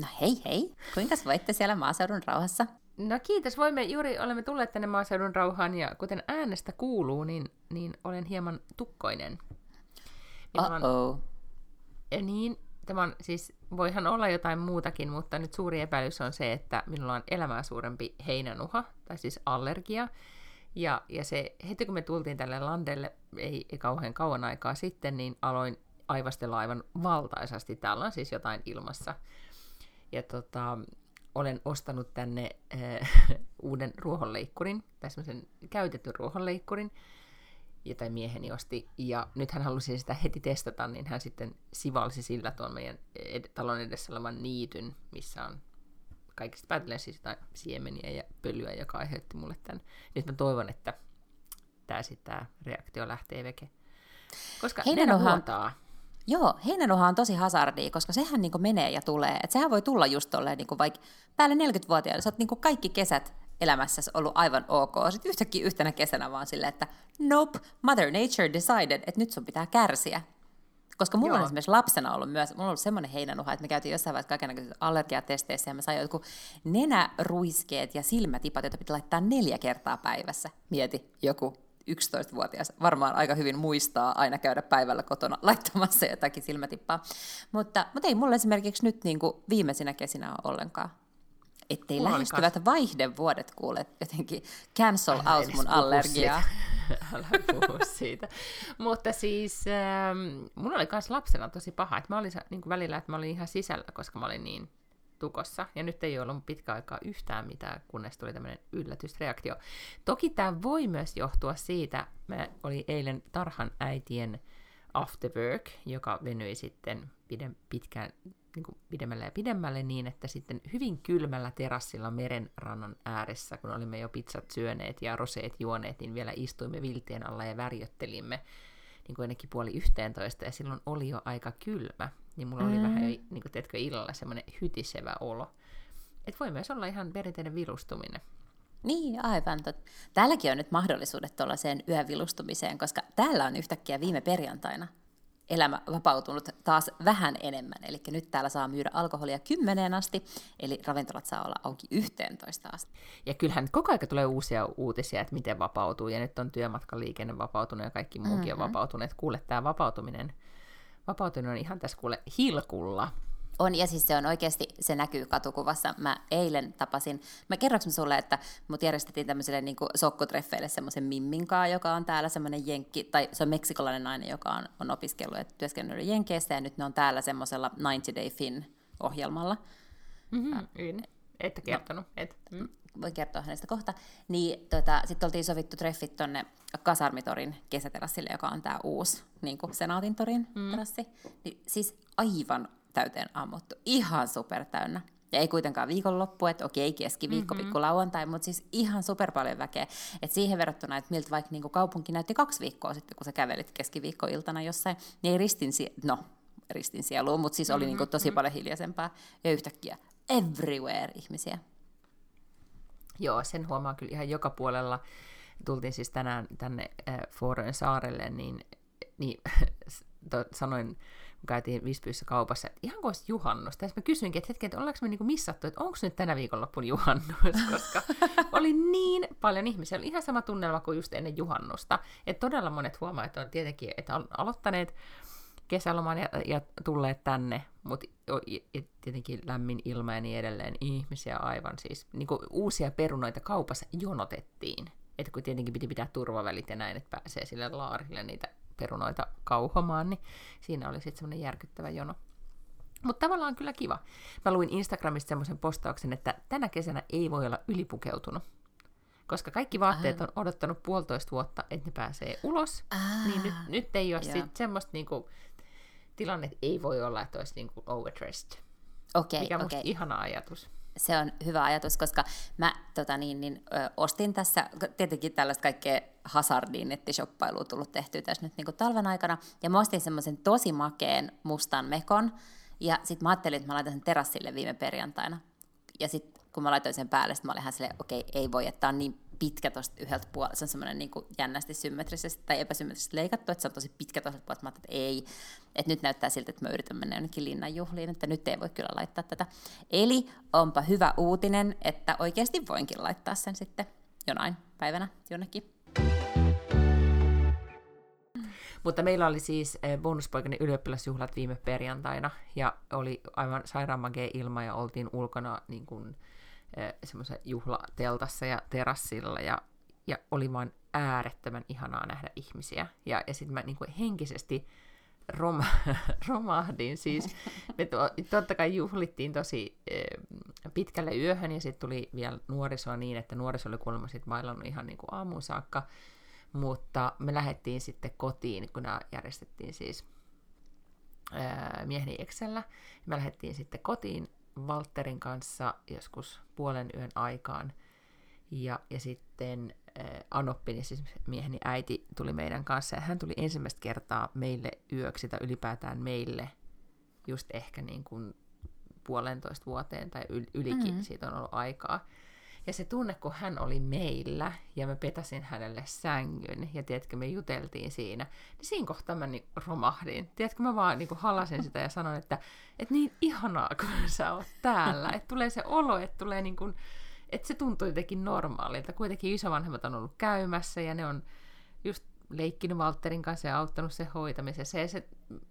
No hei hei, kuinka voitte siellä maaseudun rauhassa? No kiitos, voimme, juuri olemme tulleet tänne maaseudun rauhaan ja kuten äänestä kuuluu, niin, niin olen hieman tukkoinen. Minulla on, Uh-oh. ja niin, tämä on siis, voihan olla jotain muutakin, mutta nyt suuri epäilys on se, että minulla on elämää suurempi heinänuha, tai siis allergia. Ja, ja se, heti kun me tultiin tälle landelle, ei, ei kauhean kauan aikaa sitten, niin aloin aivastella aivan valtaisasti. Täällä on siis jotain ilmassa. Ja tota, olen ostanut tänne äh, uuden ruohonleikkurin, tai semmoisen käytetyn ruohonleikkurin, jota mieheni osti, ja nyt hän halusi sitä heti testata, niin hän sitten sivalsi sillä tuon meidän ed- talon edessä olevan niityn, missä on kaikista päätellen siis jotain siemeniä ja pölyä, joka aiheutti mulle tämän. Nyt mä toivon, että tämä sitten tämä reaktio lähtee veke. Koska nenä Heinänuha- vuotaa. Joo, heinänuha on tosi hazardia, koska sehän niinku menee ja tulee. Et sehän voi tulla just tolleen niinku vaikka päälle 40-vuotiaana. Sä oot niinku kaikki kesät elämässäsi ollut aivan ok. Sitten yhtäkkiä yhtenä kesänä vaan silleen, että nope, Mother Nature decided, että nyt sun pitää kärsiä. Koska mulla on Joo. esimerkiksi lapsena ollut myös, mulla on ollut semmoinen heinänuha, että me käytiin jossain vaiheessa kaikenlaisissa allergiatesteissä ja mä sain jotkut nenäruiskeet ja silmätipat, joita piti laittaa neljä kertaa päivässä. Mieti, joku 11-vuotias varmaan aika hyvin muistaa aina käydä päivällä kotona laittamassa jotakin silmätippaa. Mutta, mutta ei mulla esimerkiksi nyt niin kuin viimeisinä kesinä ole ollenkaan. Ettei Mulla oli lähestyvät vaihdevuodet kuule jotenkin cancel Älä out mun allergiaa. Älä puhu siitä. Mutta siis ähm, mulla oli myös lapsena tosi paha, että mä olin niin kuin välillä, että mä olin ihan sisällä, koska mä olin niin tukossa. Ja nyt ei ollut pitkä aikaa yhtään mitään, kunnes tuli tämmöinen yllätysreaktio. Toki tämä voi myös johtua siitä, mä oli eilen tarhan äitien after work, joka venyi sitten pidem, pitkään, niin kuin pidemmälle ja pidemmälle niin, että sitten hyvin kylmällä terassilla merenrannan ääressä, kun olimme jo pizzat syöneet ja roseet juoneet, niin vielä istuimme viltien alla ja värjöttelimme niin kuin ainakin puoli yhteentoista, ja silloin oli jo aika kylmä, niin mulla oli Mm. vähän jo, niin kuin, teetkö, illalla semmoinen hytisevä olo. Et voi myös olla ihan perinteinen vilustuminen. Niin, aivan. Tot. Täälläkin on nyt mahdollisuudet tuollaiseen yövilustumiseen, koska täällä on yhtäkkiä viime perjantaina elämä vapautunut taas vähän enemmän. Eli nyt täällä saa myydä alkoholia kymmeneen asti, eli ravintolat saa olla auki yhteentoista asti. Ja kyllähän koko ajan tulee uusia uutisia, että miten vapautuu, ja nyt on työmatkaliikenne vapautunut ja kaikki muukin mm-hmm. on vapautunut. Kuule, tämä vapautuminen, vapautuminen on ihan tässä kuule hilkulla. On, ja siis se on oikeasti, se näkyy katukuvassa. Mä eilen tapasin, mä kerroinko mä sulle, että mut järjestettiin tämmöiselle niin sokkotreffeille semmoisen mimminkaa, joka on täällä semmoinen jenkki, tai se on meksikolainen nainen, joka on, on opiskellut ja työskennellyt Jenkeissä, ja nyt ne on täällä semmoisella 90 Day Fin-ohjelmalla. Mm-hmm. Ette kertonut. Et. Mm. voin kertoa hänestä kohta, niin tota, sitten oltiin sovittu treffit tonne Kasarmitorin kesäterassille, joka on tämä uusi niin Senaatin torin mm. terassi. Niin, siis aivan täyteen ammuttu, ihan super täynnä. Ja ei kuitenkaan viikonloppu, että okei, keskiviikko, mm-hmm. pikku lauantai, mutta siis ihan super paljon väkeä. Et siihen verrattuna, että miltä vaikka niinku kaupunki näytti kaksi viikkoa sitten, kun sä kävelit keskiviikkoiltana jossain, niin ei ristin, sie- no, ristin sieluun, mutta siis oli niinku tosi paljon hiljaisempaa. Ja yhtäkkiä everywhere ihmisiä. Joo, sen huomaa kyllä ihan joka puolella. Tultiin siis tänään tänne äh, Fårön saarelle, niin, niin to, sanoin, kun käytiin Visbyssä kaupassa, että ihan kuin olisi juhannusta. Ja sitten mä kysyinkin, että hetken, että ollaanko me niinku missattu, että onko nyt tänä viikonloppuna juhannus, koska oli niin paljon ihmisiä. Oli ihan sama tunnelma kuin just ennen juhannusta. Että todella monet huomaa, että on tietenkin että on aloittaneet kesäloman ja, ja tulleet tänne, mutta tietenkin lämmin ilma ja niin edelleen. Ihmisiä aivan siis, niin kuin uusia perunoita kaupassa jonotettiin. Että kun tietenkin piti pitää turvavälit ja näin, että pääsee sille laarille niitä perunoita kauhomaan, niin siinä oli sitten semmoinen järkyttävä jono. Mutta tavallaan kyllä kiva. Mä luin Instagramista semmoisen postauksen, että tänä kesänä ei voi olla ylipukeutunut. Koska kaikki vaatteet on odottanut puolitoista vuotta, että ne pääsee ulos, Ah, niin nyt, nyt ei ole sit semmoista niinku, tilanne, että ei voi olla, että olisi niinku overdressed. Okei, Mikä okei. ihana ajatus. Se on hyvä ajatus, koska mä tota niin, niin, ö, ostin tässä, tietenkin tällaista kaikkea hazardiin nettishoppailuun tullut tehtyä tässä nyt niin kuin talven aikana, ja mä ostin semmoisen tosi makeen mustan mekon, ja sitten mä ajattelin, että mä laitan sen terassille viime perjantaina. Ja sitten kun mä laitoin sen päälle, sitten mä olin ihan silleen, okei, okay, ei voi, että on niin pitkä tuosta yhdeltä puolelta, se on semmoinen niin jännästi symmetrisesti tai epäsymmetrisesti leikattu, että se on tosi pitkä tuosta puolelta, mä että ei, että nyt näyttää siltä, että mä yritän mennä jonnekin linnanjuhliin, että nyt ei voi kyllä laittaa tätä. Eli onpa hyvä uutinen, että oikeasti voinkin laittaa sen sitten jonain päivänä jonnekin. Mutta meillä oli siis eh, bonuspoikani ylioppilasjuhlat viime perjantaina, ja oli aivan sairaan ilma, ja oltiin ulkona niin kuin, Eh, semmoisen juhlateltassa ja terassilla ja, ja oli vain äärettömän ihanaa nähdä ihmisiä. Ja, ja sitten mä niin kuin henkisesti rom, romahdin. Siis me to, totta kai juhlittiin tosi e, pitkälle yöhön ja sitten tuli vielä nuorisoa niin, että nuoriso oli kuulemma sitten mailannut ihan niin kuin aamuun saakka. Mutta me lähdettiin sitten kotiin, kun nämä järjestettiin siis mieheni Excellä. Me lähdettiin sitten kotiin Walterin kanssa joskus puolen yön aikaan. Ja, ja sitten äh, Anoppini, siis mieheni äiti, tuli meidän kanssa. Ja hän tuli ensimmäistä kertaa meille yöksi tai ylipäätään meille just ehkä niin kuin puolentoista vuoteen tai yl- ylikin mm-hmm. siitä on ollut aikaa. Ja se tunne, kun hän oli meillä ja mä petäsin hänelle sängyn ja tiedätkö, me juteltiin siinä, niin siinä kohtaa mä niin romahdin. Tiedätkö, mä vaan niin halasin sitä ja sanoin, että, että niin ihanaa, kun sä oot täällä. Että tulee se olo, että tulee niin kuin, että se tuntuu jotenkin normaalilta. Kuitenkin isovanhemmat on ollut käymässä ja ne on just leikkinyt Walterin kanssa ja auttanut sen hoitamisessa. Ja se,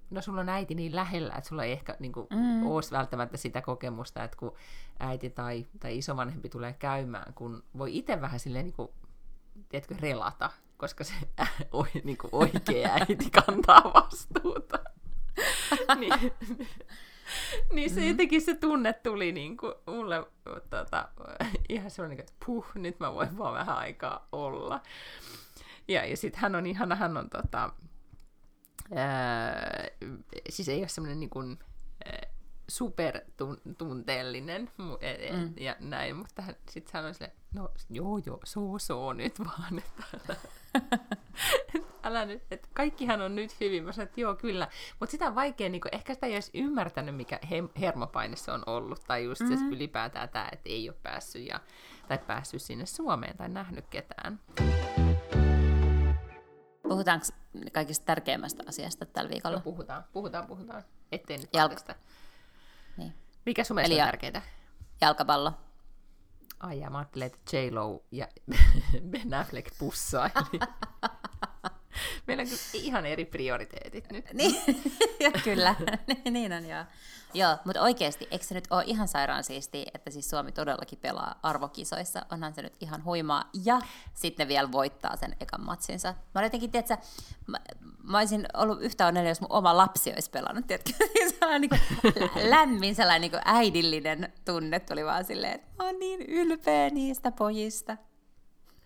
no sulla on äiti niin lähellä, että sulla ei ehkä niin kuin, mm. olisi välttämättä sitä kokemusta, että kun äiti tai, tai isovanhempi tulee käymään, kun voi itse vähän silleen, niin kuin, tiedätkö, relata, koska se ä, o, niin kuin oikea äiti kantaa vastuuta. niin, niin se mm. jotenkin se tunne tuli niin kuin mulle tota, ihan sellainen, että puh, nyt mä voin vaan vähän aikaa olla. Ja, ja sitten hän on ihana, hän on tota, ää, siis ei ole semmoinen niin kuin, supertunteellinen e, e, mm. ja näin, mutta sitten hän on silleen, no joo joo, soo soo nyt vaan, että älä nyt, että kaikkihan on nyt hyvin. Mä sanoin, että joo kyllä, mutta sitä on vaikea, niin ehkä sitä ei olisi ymmärtänyt, mikä he, hermopaine se on ollut, tai just mm-hmm. se ylipäätään tämä, että ei ole päässyt, ja, tai päässyt sinne Suomeen tai nähnyt ketään. Puhutaanko kaikista tärkeimmästä asiasta tällä viikolla? No puhutaan, puhutaan, puhutaan. Ettei nyt Jalka... Mikä sun mielestä Eli on tärkeää? Jalkapallo. Ai ja mä ajattelin, että J-Lo ja Ben Affleck pussaili. Meillä on kyllä ihan eri prioriteetit nyt. niin, kyllä, niin on joo. Joo, mutta oikeasti, eikö se nyt ole ihan sairaan siistiä, että siis Suomi todellakin pelaa arvokisoissa, onhan se nyt ihan huimaa, ja sitten vielä voittaa sen ekan matsinsa. Mä olen jotenkin, tiedätkö, mä, mä olisin ollut yhtä onnellinen, jos mun oma lapsi olisi pelannut, tiedätkö, sellainen niin kuin, lämmin sellainen niin kuin äidillinen tunne tuli vaan silleen, että mä oon niin ylpeä niistä pojista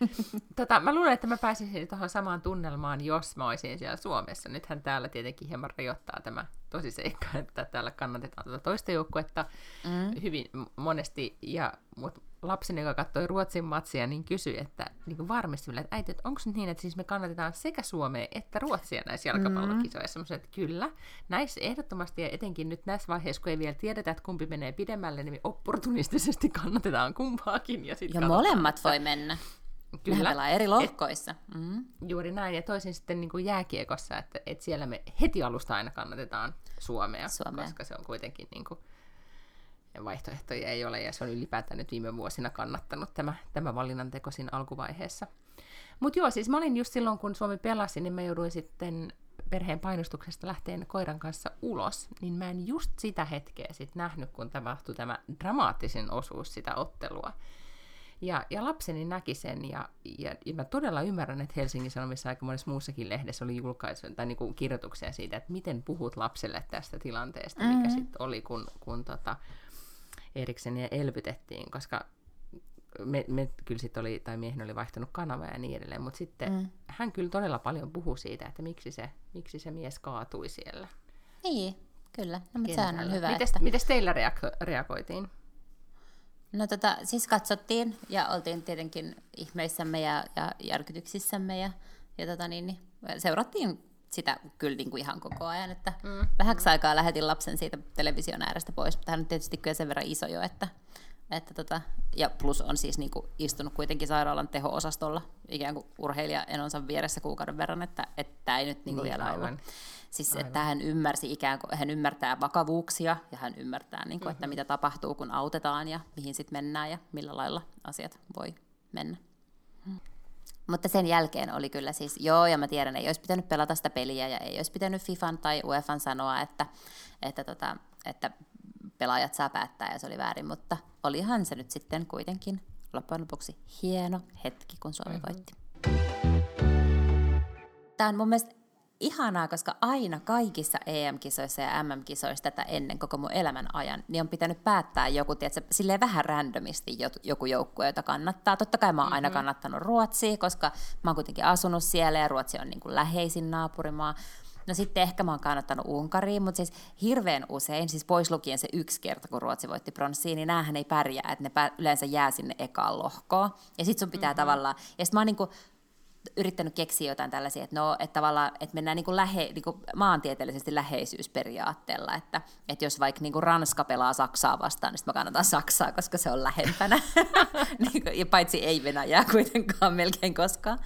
tota, mä luulen, että mä pääsisin tuohon samaan tunnelmaan, jos mä olisin siellä Suomessa. Nythän täällä tietenkin hieman rajoittaa tämä tosi seikka, että täällä kannatetaan tuota toista joukkuetta mm. hyvin monesti. Ja, mut lapseni, joka katsoi Ruotsin matsia, niin kysyi, että niin varmisti että äiti, että onko nyt niin, että siis me kannatetaan sekä Suomea että Ruotsia näissä jalkapallokisoissa. Mm. Mä että kyllä, näissä ehdottomasti ja etenkin nyt näissä vaiheissa, kun ei vielä tiedetä, että kumpi menee pidemmälle, niin me opportunistisesti kannatetaan kumpaakin. Ja, sit ja molemmat voi mennä. Kyllä. Nehän pelaa eri lohkoissa. Mm. Juuri näin, ja toisin sitten niin kuin jääkiekossa, että, että siellä me heti alusta aina kannatetaan Suomea, Suomea. koska se on kuitenkin niin kuin, vaihtoehtoja ei ole, ja se on ylipäätään nyt viime vuosina kannattanut tämä, tämä valinnan teko siinä alkuvaiheessa. Mutta joo, siis mä olin just silloin, kun Suomi pelasi, niin mä jouduin sitten perheen painostuksesta lähteen koiran kanssa ulos, niin mä en just sitä hetkeä sitten nähnyt, kun tapahtui tämä dramaattisin osuus sitä ottelua. Ja, ja lapseni näki sen, ja, ja, ja mä todella ymmärrän, että Helsingin Sanomissa aika monessa muussakin lehdessä oli julkaisu, tai niin kuin kirjoituksia siitä, että miten puhut lapselle tästä tilanteesta, mikä mm-hmm. sitten oli, kun, kun tota Erikseniä elvytettiin, koska me, me kyllä sitten oli, tai miehen oli vaihtanut kanavaa ja niin edelleen, mutta sitten mm. hän kyllä todella paljon puhui siitä, että miksi se, miksi se mies kaatui siellä. Niin, kyllä. No, mutta sehän on hyvä. Mites, että... mites teillä reago- reagoitiin? No tota, siis katsottiin ja oltiin tietenkin ihmeissämme ja, ja järkytyksissämme ja, ja tota niin, niin, seurattiin sitä kyllä niin kuin ihan koko ajan, että mm. vähäksi aikaa lähetin lapsen siitä television äärestä pois, mutta hän on tietysti kyllä sen verran iso jo, että, että tota, ja plus on siis niin kuin istunut kuitenkin sairaalan teho-osastolla ikään kuin urheilija enonsa vieressä kuukauden verran, että, että ei nyt niin kuin niin, vielä aivan. Siis aivan. että hän ymmärsi ikään kuin, hän ymmärtää vakavuuksia ja hän ymmärtää, niin kuin, mm-hmm. että mitä tapahtuu, kun autetaan ja mihin sitten mennään ja millä lailla asiat voi mennä. Mutta sen jälkeen oli kyllä siis, joo, ja mä tiedän, ei olisi pitänyt pelata sitä peliä, ja ei olisi pitänyt FIFAn tai UEFan sanoa, että, että, tota, että pelaajat saa päättää, ja se oli väärin, mutta olihan se nyt sitten kuitenkin loppujen lopuksi hieno hetki, kun Suomi mm-hmm. voitti. Tämä on mun mielestä ihanaa, koska aina kaikissa EM-kisoissa ja MM-kisoissa tätä ennen koko mun elämän ajan, niin on pitänyt päättää joku, tiedätkö, silleen vähän randomisti joku joukkue, jota kannattaa. Totta kai mä oon aina mm-hmm. kannattanut Ruotsia, koska mä oon kuitenkin asunut siellä ja Ruotsi on niin kuin läheisin naapurimaa. No sitten ehkä mä oon kannattanut Unkariin, mutta siis hirveän usein, siis pois lukien se yksi kerta, kun Ruotsi voitti pronssiin, niin näähän ei pärjää, että ne yleensä jää sinne ekaan lohkoon. Ja sitten sun pitää mm-hmm. tavallaan, ja sitten mä oon niin kuin, yrittänyt keksiä jotain tällaisia, että, no, että tavallaan, että mennään niin kuin lähe, niin kuin maantieteellisesti läheisyysperiaatteella, että, että jos vaikka niin kuin Ranska pelaa Saksaa vastaan, niin sitten mä kannatan Saksaa, koska se on lähempänä, niin kuin, ja paitsi ei Venäjää kuitenkaan melkein koskaan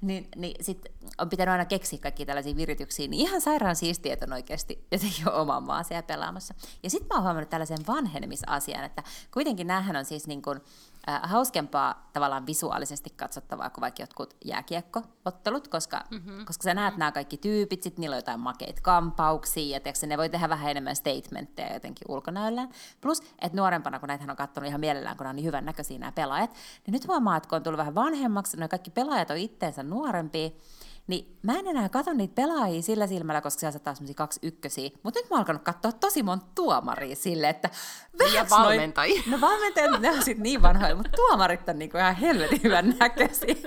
niin, niin sit on pitänyt aina keksiä kaikki tällaisia virityksiä, niin ihan sairaan siistiä, että on oikeasti jotenkin oma maa siellä pelaamassa. Ja sitten mä oon huomannut tällaisen vanhenemisasian, että kuitenkin näähän on siis niin kuin, äh, hauskempaa tavallaan visuaalisesti katsottavaa kuin vaikka jotkut jääkiekkoottelut, koska, mm-hmm. koska sä näet mm-hmm. nämä kaikki tyypit, sit niillä on jotain makeita kampauksia, ja tiiäks, ne voi tehdä vähän enemmän statementteja jotenkin ulkonäöllään. Plus, että nuorempana, kun näitä on katsonut ihan mielellään, kun on niin hyvän näköisiä nämä pelaajat, niin nyt huomaa, että kun on tullut vähän vanhemmaksi, ne kaikki pelaajat on itteensä nuorempia, niin mä en enää katso niitä pelaajia sillä silmällä, koska siellä saattaa semmoisia kaksi ykkösiä. Mutta nyt mä oon alkanut katsoa tosi monta tuomaria sille, että... Ja valmentajia. Noin, no valmentajat, ne on sitten niin vanhoja, mutta tuomarit on niinku ihan helvetin hyvän näköisiä.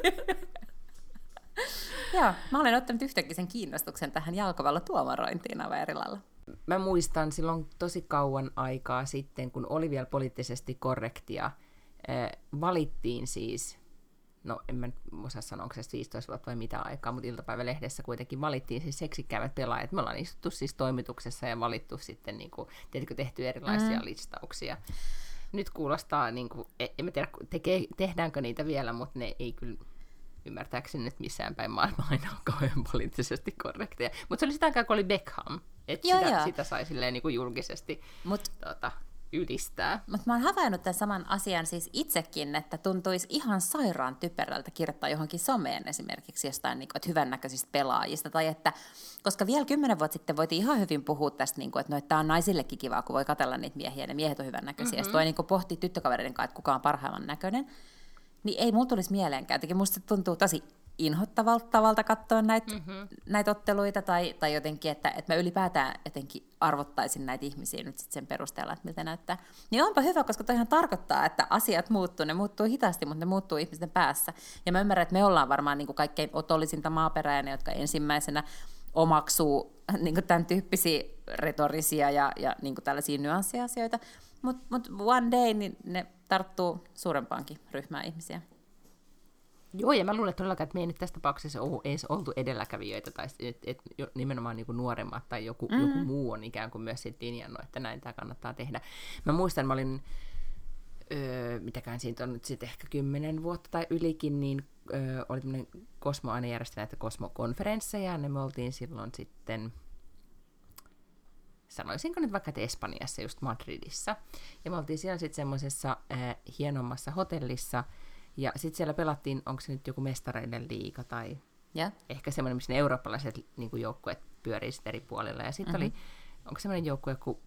Joo, mä olen ottanut yhtäkkiä sen kiinnostuksen tähän jalkavalla tuomarointiin aivan eri lailla. Mä muistan silloin tosi kauan aikaa sitten, kun oli vielä poliittisesti korrektia, valittiin siis no en mä osaa sanoa, onko se 15 vuotta vai mitä aikaa, mutta iltapäivälehdessä kuitenkin valittiin siis seksikkäivät pelaajat. Me ollaan istuttu siis toimituksessa ja valittu sitten, niin kuin, tiedätkö, tehty erilaisia mm. listauksia. Nyt kuulostaa, niin kuin, e, en mä tiedä, teke, tehdäänkö niitä vielä, mutta ne ei kyllä ymmärtääkseni nyt missään päin maailmaa aina ole kauhean poliittisesti korrekteja. Mutta se oli sitä aikaa, kun oli Beckham. Että sitä, sitä sai silleen niin kuin julkisesti Mut, tota, ylistää. Mutta mä oon havainnut tämän saman asian siis itsekin, että tuntuisi ihan sairaan typerältä kirjoittaa johonkin someen esimerkiksi jostain niin kuin, että hyvännäköisistä pelaajista. Tai että, koska vielä kymmenen vuotta sitten voitiin ihan hyvin puhua tästä, niin kuin, että, no, että tämä on naisillekin kiva, kun voi katella niitä miehiä, ja ne miehet on hyvännäköisiä. Mm-hmm. Ja voi niin pohtia tyttökavereiden kanssa, että kuka on parhaimman näköinen. Niin ei mulla tulisi mieleenkään. Jotenkin musta se tuntuu tosi inhottavalta tavalta katsoa näitä, mm-hmm. näitä otteluita, tai, tai jotenkin, että, että mä ylipäätään jotenkin arvottaisin näitä ihmisiä nyt sit sen perusteella, että miltä näyttää. Niin onpa hyvä, koska toihan tarkoittaa, että asiat muuttuu, ne muuttuu hitaasti, mutta ne muuttuu ihmisten päässä. Ja mä ymmärrän, että me ollaan varmaan niin kuin kaikkein otollisinta maaperää, ne, jotka ensimmäisenä omaksuu niin kuin tämän tyyppisiä retorisia ja, ja niin kuin tällaisia nyanssiasioita, mutta mut one day niin ne tarttuu suurempaankin ryhmään ihmisiä. Joo, ja mä luulen todellakaan, että me ei nyt tässä tapauksessa ole edes oltu edelläkävijöitä, tai että et, nimenomaan niin kuin nuoremmat tai joku, mm-hmm. joku muu on ikään kuin myös sitten linjannut, että näin tämä kannattaa tehdä. Mä muistan, mä olin, öö, mitäkään siitä on nyt sitten ehkä kymmenen vuotta tai ylikin, niin öö, oli tämmöinen Kosmo aina järjesti näitä Kosmo-konferensseja, ja me oltiin silloin sitten sanoisinko nyt vaikka, että Espanjassa, just Madridissa. Ja me oltiin siellä sitten semmoisessa äh, hienommassa hotellissa, ja sitten siellä pelattiin, onko se nyt joku mestareiden liiga tai ja. ehkä semmoinen, missä ne eurooppalaiset niin joukkueet pyörii eri puolilla. Ja sitten mm-hmm. oli, onko semmoinen joukkue kuin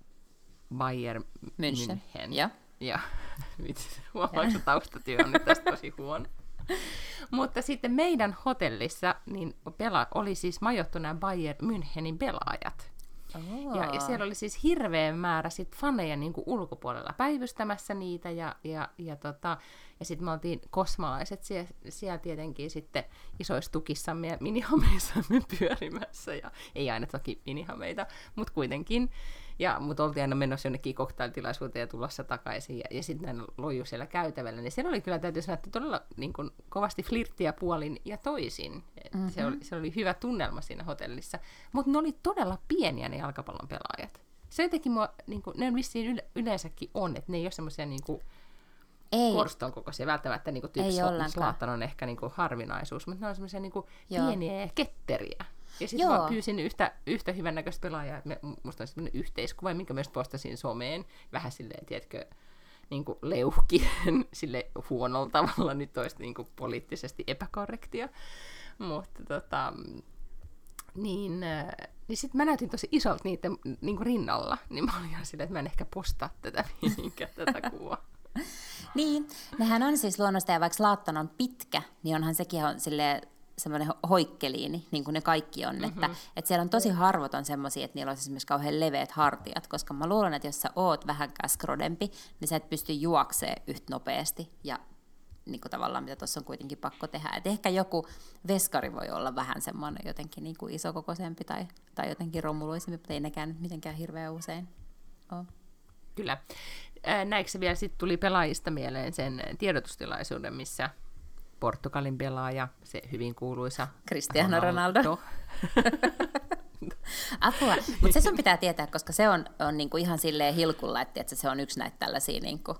Bayern München. München. Ja. Ja vitsi, huomaatko taustatyö on nyt tästä tosi huono. Mutta sitten meidän hotellissa niin pela, oli siis majoittu nämä Bayern Münchenin pelaajat. Oh. Ja, ja siellä oli siis hirveä määrä sit faneja niin ulkopuolella päivystämässä niitä, ja, ja, ja, tota, ja sitten me oltiin kosmalaiset siellä, siellä tietenkin sitten isoissa tukissamme ja minihameissamme pyörimässä, ja ei aina toki minihameita, mutta kuitenkin. Ja, mutta oltiin aina menossa jonnekin koktailtilaisuuteen ja tulossa takaisin. Ja, ja sitten näin loju siellä käytävällä. Niin siellä oli kyllä, täytyy sanoa, että todella niin kuin, kovasti flirttiä puolin ja toisin. Mm-hmm. Se, oli, se oli hyvä tunnelma siinä hotellissa. Mutta ne oli todella pieniä ne jalkapallon pelaajat. Se jotenkin mua, niin kuin, ne vissiin yle, yleensäkin on, että ne ei ole semmoisia niin Ei, korston kokoisia välttämättä niin tyyppi. Slaattan on ehkä niin kuin harvinaisuus, mutta ne on semmoisia niin pieniä ja ketteriä. Ja sitten mä pyysin yhtä, yhtä hyvän näköistä pelaajaa, että musta on semmoinen yhteiskuva, minkä myös postasin someen, vähän silleen, tiedätkö, niin kuin leuhkien sille huonolla tavalla, nyt olisi niin kuin poliittisesti epäkorrektia. Mutta tota, niin, äh, niin sitten mä näytin tosi isolta niiden niin kuin rinnalla, niin mä olin ihan silleen, että mä en ehkä postaa tätä mihinkään tätä kuvaa. Niin, nehän on siis luonnosta, ja vaikka Slaatton on pitkä, niin onhan sekin on sille semmoinen hoikkeliini, niin kuin ne kaikki on. Mm-hmm. Että, että siellä on tosi harvoton semmoisia, että niillä olisi esimerkiksi kauhean leveät hartiat, koska mä luulen, että jos sä oot vähänkään skrodempi, niin sä et pysty juoksee yhtä nopeasti ja niin kuin tavallaan, mitä tuossa on kuitenkin pakko tehdä. Et ehkä joku veskari voi olla vähän semmoinen jotenkin niin kuin isokokoisempi tai, tai jotenkin romuluisempi, mutta ei nekään nyt mitenkään hirveän usein ole. Kyllä. Näikö se vielä sitten tuli pelaajista mieleen sen tiedotustilaisuuden, missä Portugalin pelaaja, se hyvin kuuluisa Cristiano Ronaldo. Apua. Mutta se sun pitää tietää, koska se on, on niinku ihan silleen hilkulla, että se on yksi näitä tällaisia niinku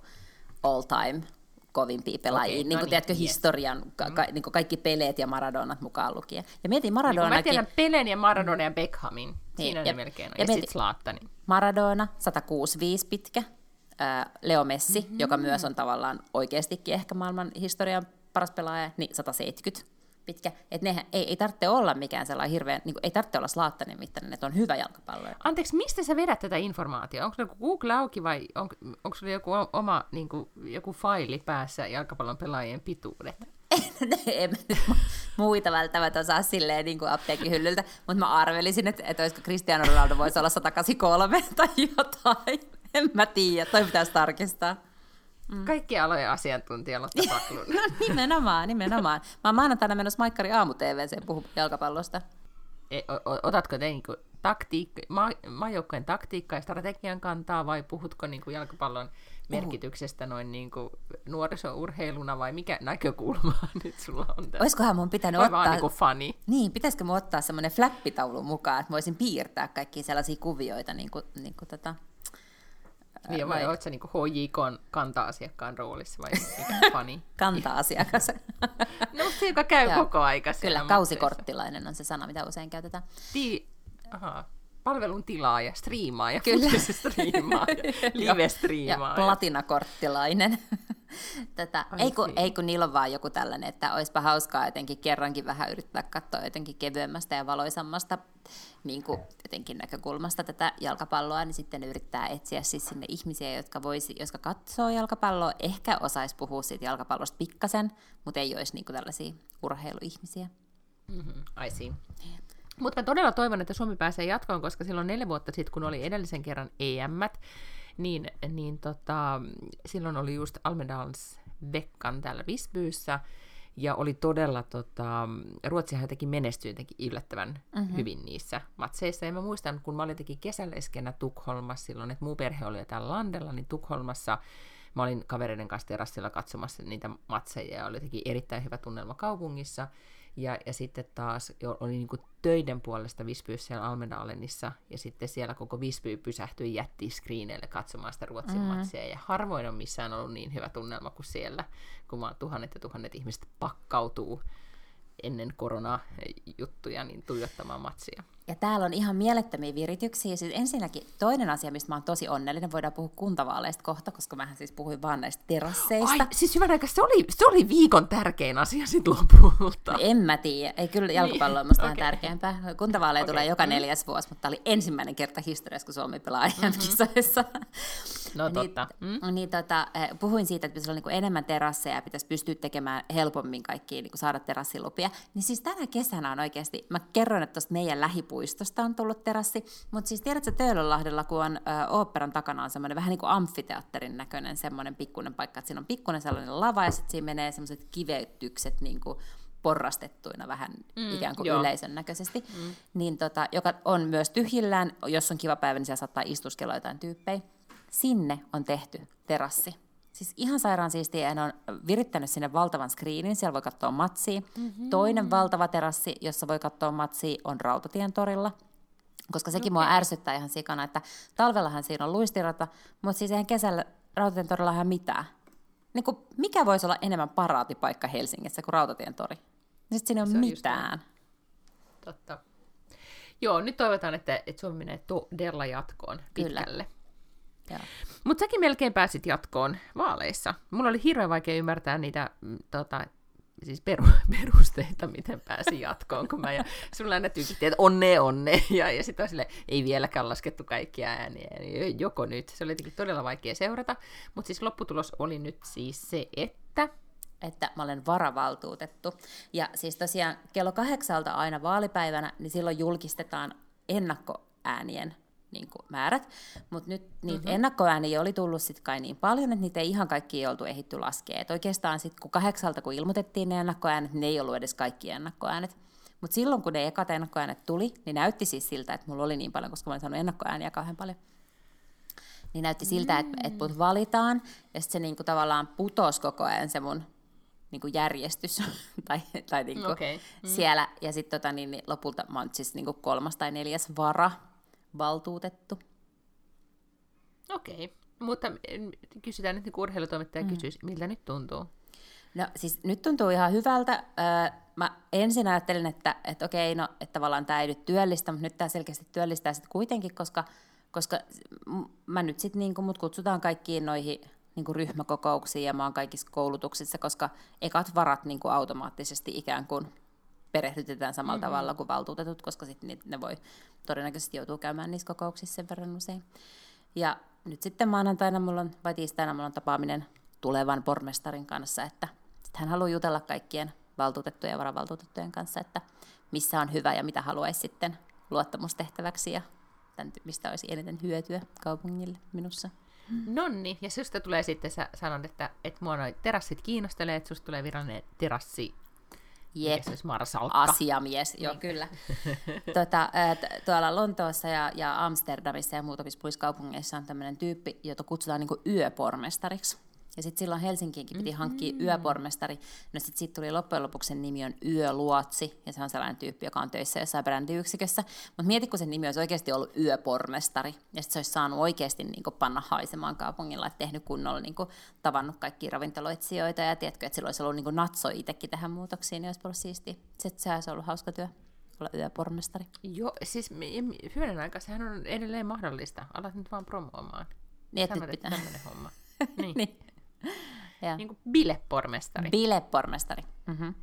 all time kovimpia pelaajia, okay, no niin kuin, niin, tiedätkö, yes. historian, ka- ka- niin kuin kaikki peleet ja Maradonat mukaan lukien. Ja mietin Niin kun mä Maradonakin, tiedän Pelen ja Maradona ja Beckhamin. Siinä Niin, ne ja- melkein on. ja Ja, sitten Zlatanin. Maradona, 165 pitkä, Leo Messi, mm-hmm. joka myös on tavallaan oikeastikin ehkä maailman historian paras pelaaja, niin 170 pitkä. Että nehän ei, ei tarvitse olla mikään sellainen hirveän, niin kuin, ei tarvitse olla Slaattanin mittainen, että on hyvä jalkapalloja. Anteeksi, mistä sä vedät tätä informaatiota? Onko se joku Google auki vai on, onko sulla joku oma niin kuin, joku faili päässä jalkapallon pelaajien pituudet? en mä nyt mu- muita välttämättä osaa silleen niin kuin apteekin hyllyltä, mutta mä arvelisin, että, että olisiko Cristiano Ronaldo voisi olla 183 tai jotain. En mä tiedä, toi pitäisi tarkistaa. Mm. Kaikki alojen asiantuntija Lotta Paklun. No nimenomaan, nimenomaan. Mä oon maanantaina menossa Maikkari aamu TVC puhuu jalkapallosta. E, o- otatko te niinku taktiikka, ma- maajoukkojen taktiikkaa ja strategian kantaa vai puhutko niinku jalkapallon merkityksestä noin niinku nuorisourheiluna vai mikä näkökulma nyt sulla on tässä? Olisikohan mun pitänyt Vai ottaa... vaan niinku fani? Niin, pitäisikö mun ottaa semmoinen flappitaulu mukaan, että voisin piirtää kaikkia sellaisia kuvioita, niin kuin, niin kuin tota... Niin, vai oletko niinku HJK kanta-asiakkaan roolissa vai mikä fani? kanta-asiakas. No, se, joka käy Joo. koko aika siellä Kyllä, kausikorttilainen on se sana, mitä usein käytetään. Ti- Aha. Palvelun tilaaja, striimaaja, Kyllä. Striimaaja, live Ja platinakorttilainen. Tätä, Ai ei, kun, niin. ei kun niillä on vaan joku tällainen, että olisipa hauskaa jotenkin kerrankin vähän yrittää katsoa jotenkin kevyemmästä ja valoisammasta niin kuin jotenkin näkökulmasta tätä jalkapalloa, niin sitten ne yrittää etsiä siis sinne ihmisiä, jotka, voisi, jotka katsoo jalkapalloa, ehkä osaisi puhua siitä jalkapallosta pikkasen, mutta ei olisi niin kuin tällaisia urheiluihmisiä. Mm-hmm, I see. Mutta mä todella toivon, että Suomi pääsee jatkoon, koska silloin neljä vuotta sitten, kun oli edellisen kerran EM, niin, niin tota, silloin oli just Almedals Vekkan täällä Visbyyssä, ja oli todella, tota, Ruotsihan jotenkin menestyi jotenkin yllättävän mm-hmm. hyvin niissä matseissa. Ja mä muistan, kun mä olin jotenkin kesäleskenä Tukholmassa silloin, että muu perhe oli jo täällä Landella, niin Tukholmassa mä olin kavereiden kanssa terassilla katsomassa niitä matseja ja oli jotenkin erittäin hyvä tunnelma kaupungissa. Ja, ja sitten taas jo oli niin töiden puolesta Visbyssä siellä Almedalenissa, ja sitten siellä koko Visby pysähtyi jätti screeneille katsomaan sitä Ruotsin mm. matsia, ja harvoin on missään ollut niin hyvä tunnelma kuin siellä, kun vaan tuhannet ja tuhannet ihmiset pakkautuu ennen koronajuttuja niin tuijottamaan matsia. Ja täällä on ihan mielettömiä virityksiä. Siis ensinnäkin toinen asia, mistä mä oon tosi onnellinen, voidaan puhua kuntavaaleista kohta, koska mähän siis puhuin vaan näistä terasseista. Ai, siis hyvän aikaa, se oli, se oli viikon tärkein asia sitten lopulta. No en mä tiedä. Ei kyllä jalkapallo on musta vähän okei. tärkeämpää. Kuntavaaleja Okei, tulee joka mm. neljäs vuosi, mutta tämä oli ensimmäinen kerta historiassa, kun Suomi pelaa EM-kisoissa. No totta. Niin, mm. niin tota, eh, puhuin siitä, että pitäisi olla niin enemmän terasseja ja pitäisi pystyä tekemään helpommin kaikkia, niin saada terassilupia. Niin siis tänä kesänä on oikeasti, mä kerroin, että tuosta meidän lähipuistosta on tullut terassi, mutta siis tiedätkö Töölönlahdella, kun on ö, oopperan takana on semmoinen vähän niin kuin amfiteatterin näköinen semmoinen pikkuinen paikka, että siinä on pikkuinen sellainen lava ja sitten siinä menee semmoiset kivetykset niin kuin porrastettuina vähän mm, ikään kuin joo. yleisön näköisesti, mm. niin tota, joka on myös tyhjillään, jos on kiva päivä, niin siellä saattaa istuskella jotain tyyppejä. Sinne on tehty terassi. Siis ihan sairaan siistiä, ne on virittänyt sinne valtavan screenin, siellä voi katsoa matsia. Mm-hmm. Toinen valtava terassi, jossa voi katsoa matsia, on Rautatien torilla, koska sekin okay. mua ärsyttää ihan sikana, että talvellahan siinä on luistirata, mutta siis eihän kesällä Rautatien torilla ihan mitään. Niin kuin, mikä voisi olla enemmän paraatipaikka Helsingissä kuin Rautatien tori? Sitten siinä ei ole mitään. Totta. Joo, nyt toivotaan, että, että Suomi menee todella jatkoon pitkälle. Mutta säkin melkein pääsit jatkoon vaaleissa. Mulla oli hirveän vaikea ymmärtää niitä mm, tota, siis peru, perusteita, miten pääsi jatkoon, kun mä ja sulla aina tykittiin, että onne, onne, ja, ja sitten sille ei vieläkään laskettu kaikkia ääniä, niin joko nyt. Se oli jotenkin todella vaikea seurata, mutta siis lopputulos oli nyt siis se, että että mä olen varavaltuutettu. Ja siis tosiaan kello kahdeksalta aina vaalipäivänä, niin silloin julkistetaan ennakkoäänien niin kuin, määrät, mutta nyt niitä mm-hmm. ennakkoääniä oli tullut sitten kai niin paljon, että niitä ei ihan kaikki oltu ehitty laskea. Et oikeastaan sitten kun kahdeksalta, kun ilmoitettiin ne ennakkoäänet, niin ne ei ollut edes kaikki ennakkoäänet. Mutta silloin, kun ne ekat ennakkoäänet tuli, niin näytti siis siltä, että mulla oli niin paljon, koska mä olin saanut ennakkoääniä kauhean paljon. Niin näytti siltä, että, että mut valitaan, ja sitten se niinku tavallaan putosi koko ajan se mun niinku järjestys tai, tai niinku okay. mm. siellä. Ja sitten tota, niin, niin, lopulta mä oon siis niinku kolmas tai neljäs vara valtuutettu. Okei, okay. mutta kysytään nyt, niin urheilutoimittaja mm. kysyisi, miltä nyt tuntuu? No siis nyt tuntuu ihan hyvältä. mä ensin ajattelin, että, että okei, no että tavallaan tämä ei nyt työllistä, mutta nyt tämä selkeästi työllistää sitten kuitenkin, koska, koska mä nyt sitten niin mut kutsutaan kaikkiin noihin niin kuin ryhmäkokouksiin ja mä oon kaikissa koulutuksissa, koska ekat varat niin kuin automaattisesti ikään kuin perehdytetään samalla mm-hmm. tavalla kuin valtuutetut, koska sitten ne voi todennäköisesti joutuu käymään niissä kokouksissa sen verran usein. Ja nyt sitten maanantaina mulla on, vai tiistaina mulla on tapaaminen tulevan pormestarin kanssa, että hän haluaa jutella kaikkien valtuutettujen ja varavaltuutettujen kanssa, että missä on hyvä ja mitä haluaisi sitten luottamustehtäväksi ja tämän, mistä olisi eniten hyötyä kaupungille minussa. Nonni, ja susta tulee sitten, sä sanot, että, että mua noi terassit kiinnostelee, että susta tulee virallinen terassi Jep. Asiamies, joo niin. kyllä. tuota, tuolla Lontoossa ja, ja Amsterdamissa ja muutamissa muissa kaupungeissa on tämmöinen tyyppi, jota kutsutaan niin yöpormestariksi. Ja sitten silloin Helsinkiinkin piti hankkia mm-hmm. yöpormestari. No sitten siitä tuli loppujen lopuksi sen nimi on Yöluotsi, ja se on sellainen tyyppi, joka on töissä jossain brändiyksikössä. Mutta mieti, kun sen nimi olisi oikeasti ollut Yöpormestari, ja sitten se olisi saanut oikeasti niin kuin, panna haisemaan kaupungilla, että tehnyt kunnolla niin kuin, tavannut kaikki ravintoloitsijoita, ja tiedätkö, että sillä olisi ollut niin kuin, natso itsekin tähän muutoksiin, niin olisi ollut siistiä. Sitten se olisi ollut hauska työ olla yöpormestari. Joo, siis hyvän aikaa sehän on edelleen mahdollista. Alat nyt vaan promoamaan. Niin, että pitää. homma. Niin. niin. Niin kuin bilepormestari. Bilepormestari. Mm-hmm.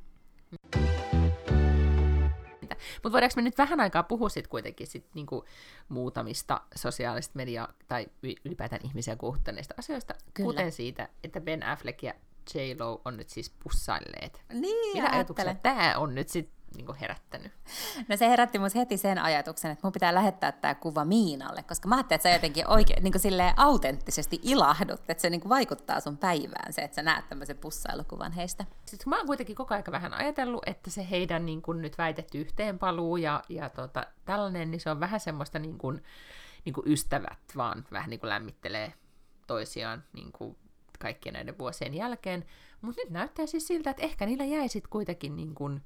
Mutta voidaanko me nyt vähän aikaa puhua sit kuitenkin sit niinku muutamista sosiaalista media- tai ylipäätään ihmisiä kuuttaneista asioista, Kyllä. kuten siitä, että Ben Affleck ja J-Lo on nyt siis pussailleet. Niin, Mitä ajatuksia tämä on nyt sitten niin kuin herättänyt? No se herätti myös heti sen ajatuksen, että mun pitää lähettää tämä kuva Miinalle, koska mä ajattelin, että sä jotenkin oikein niin kuin autenttisesti ilahdut, että se niin kuin vaikuttaa sun päivään se, että sä näet tämmöisen pussailukuvan heistä. Sitten mä oon kuitenkin koko ajan vähän ajatellut, että se heidän niin kuin nyt väitetty yhteenpaluu ja, ja tota, tällainen, niin se on vähän semmoista niin kuin, niin kuin ystävät vaan vähän niin kuin lämmittelee toisiaan niin kuin kaikkien näiden vuosien jälkeen. Mutta nyt näyttää siis siltä, että ehkä niillä jäi sitten kuitenkin niin kuin,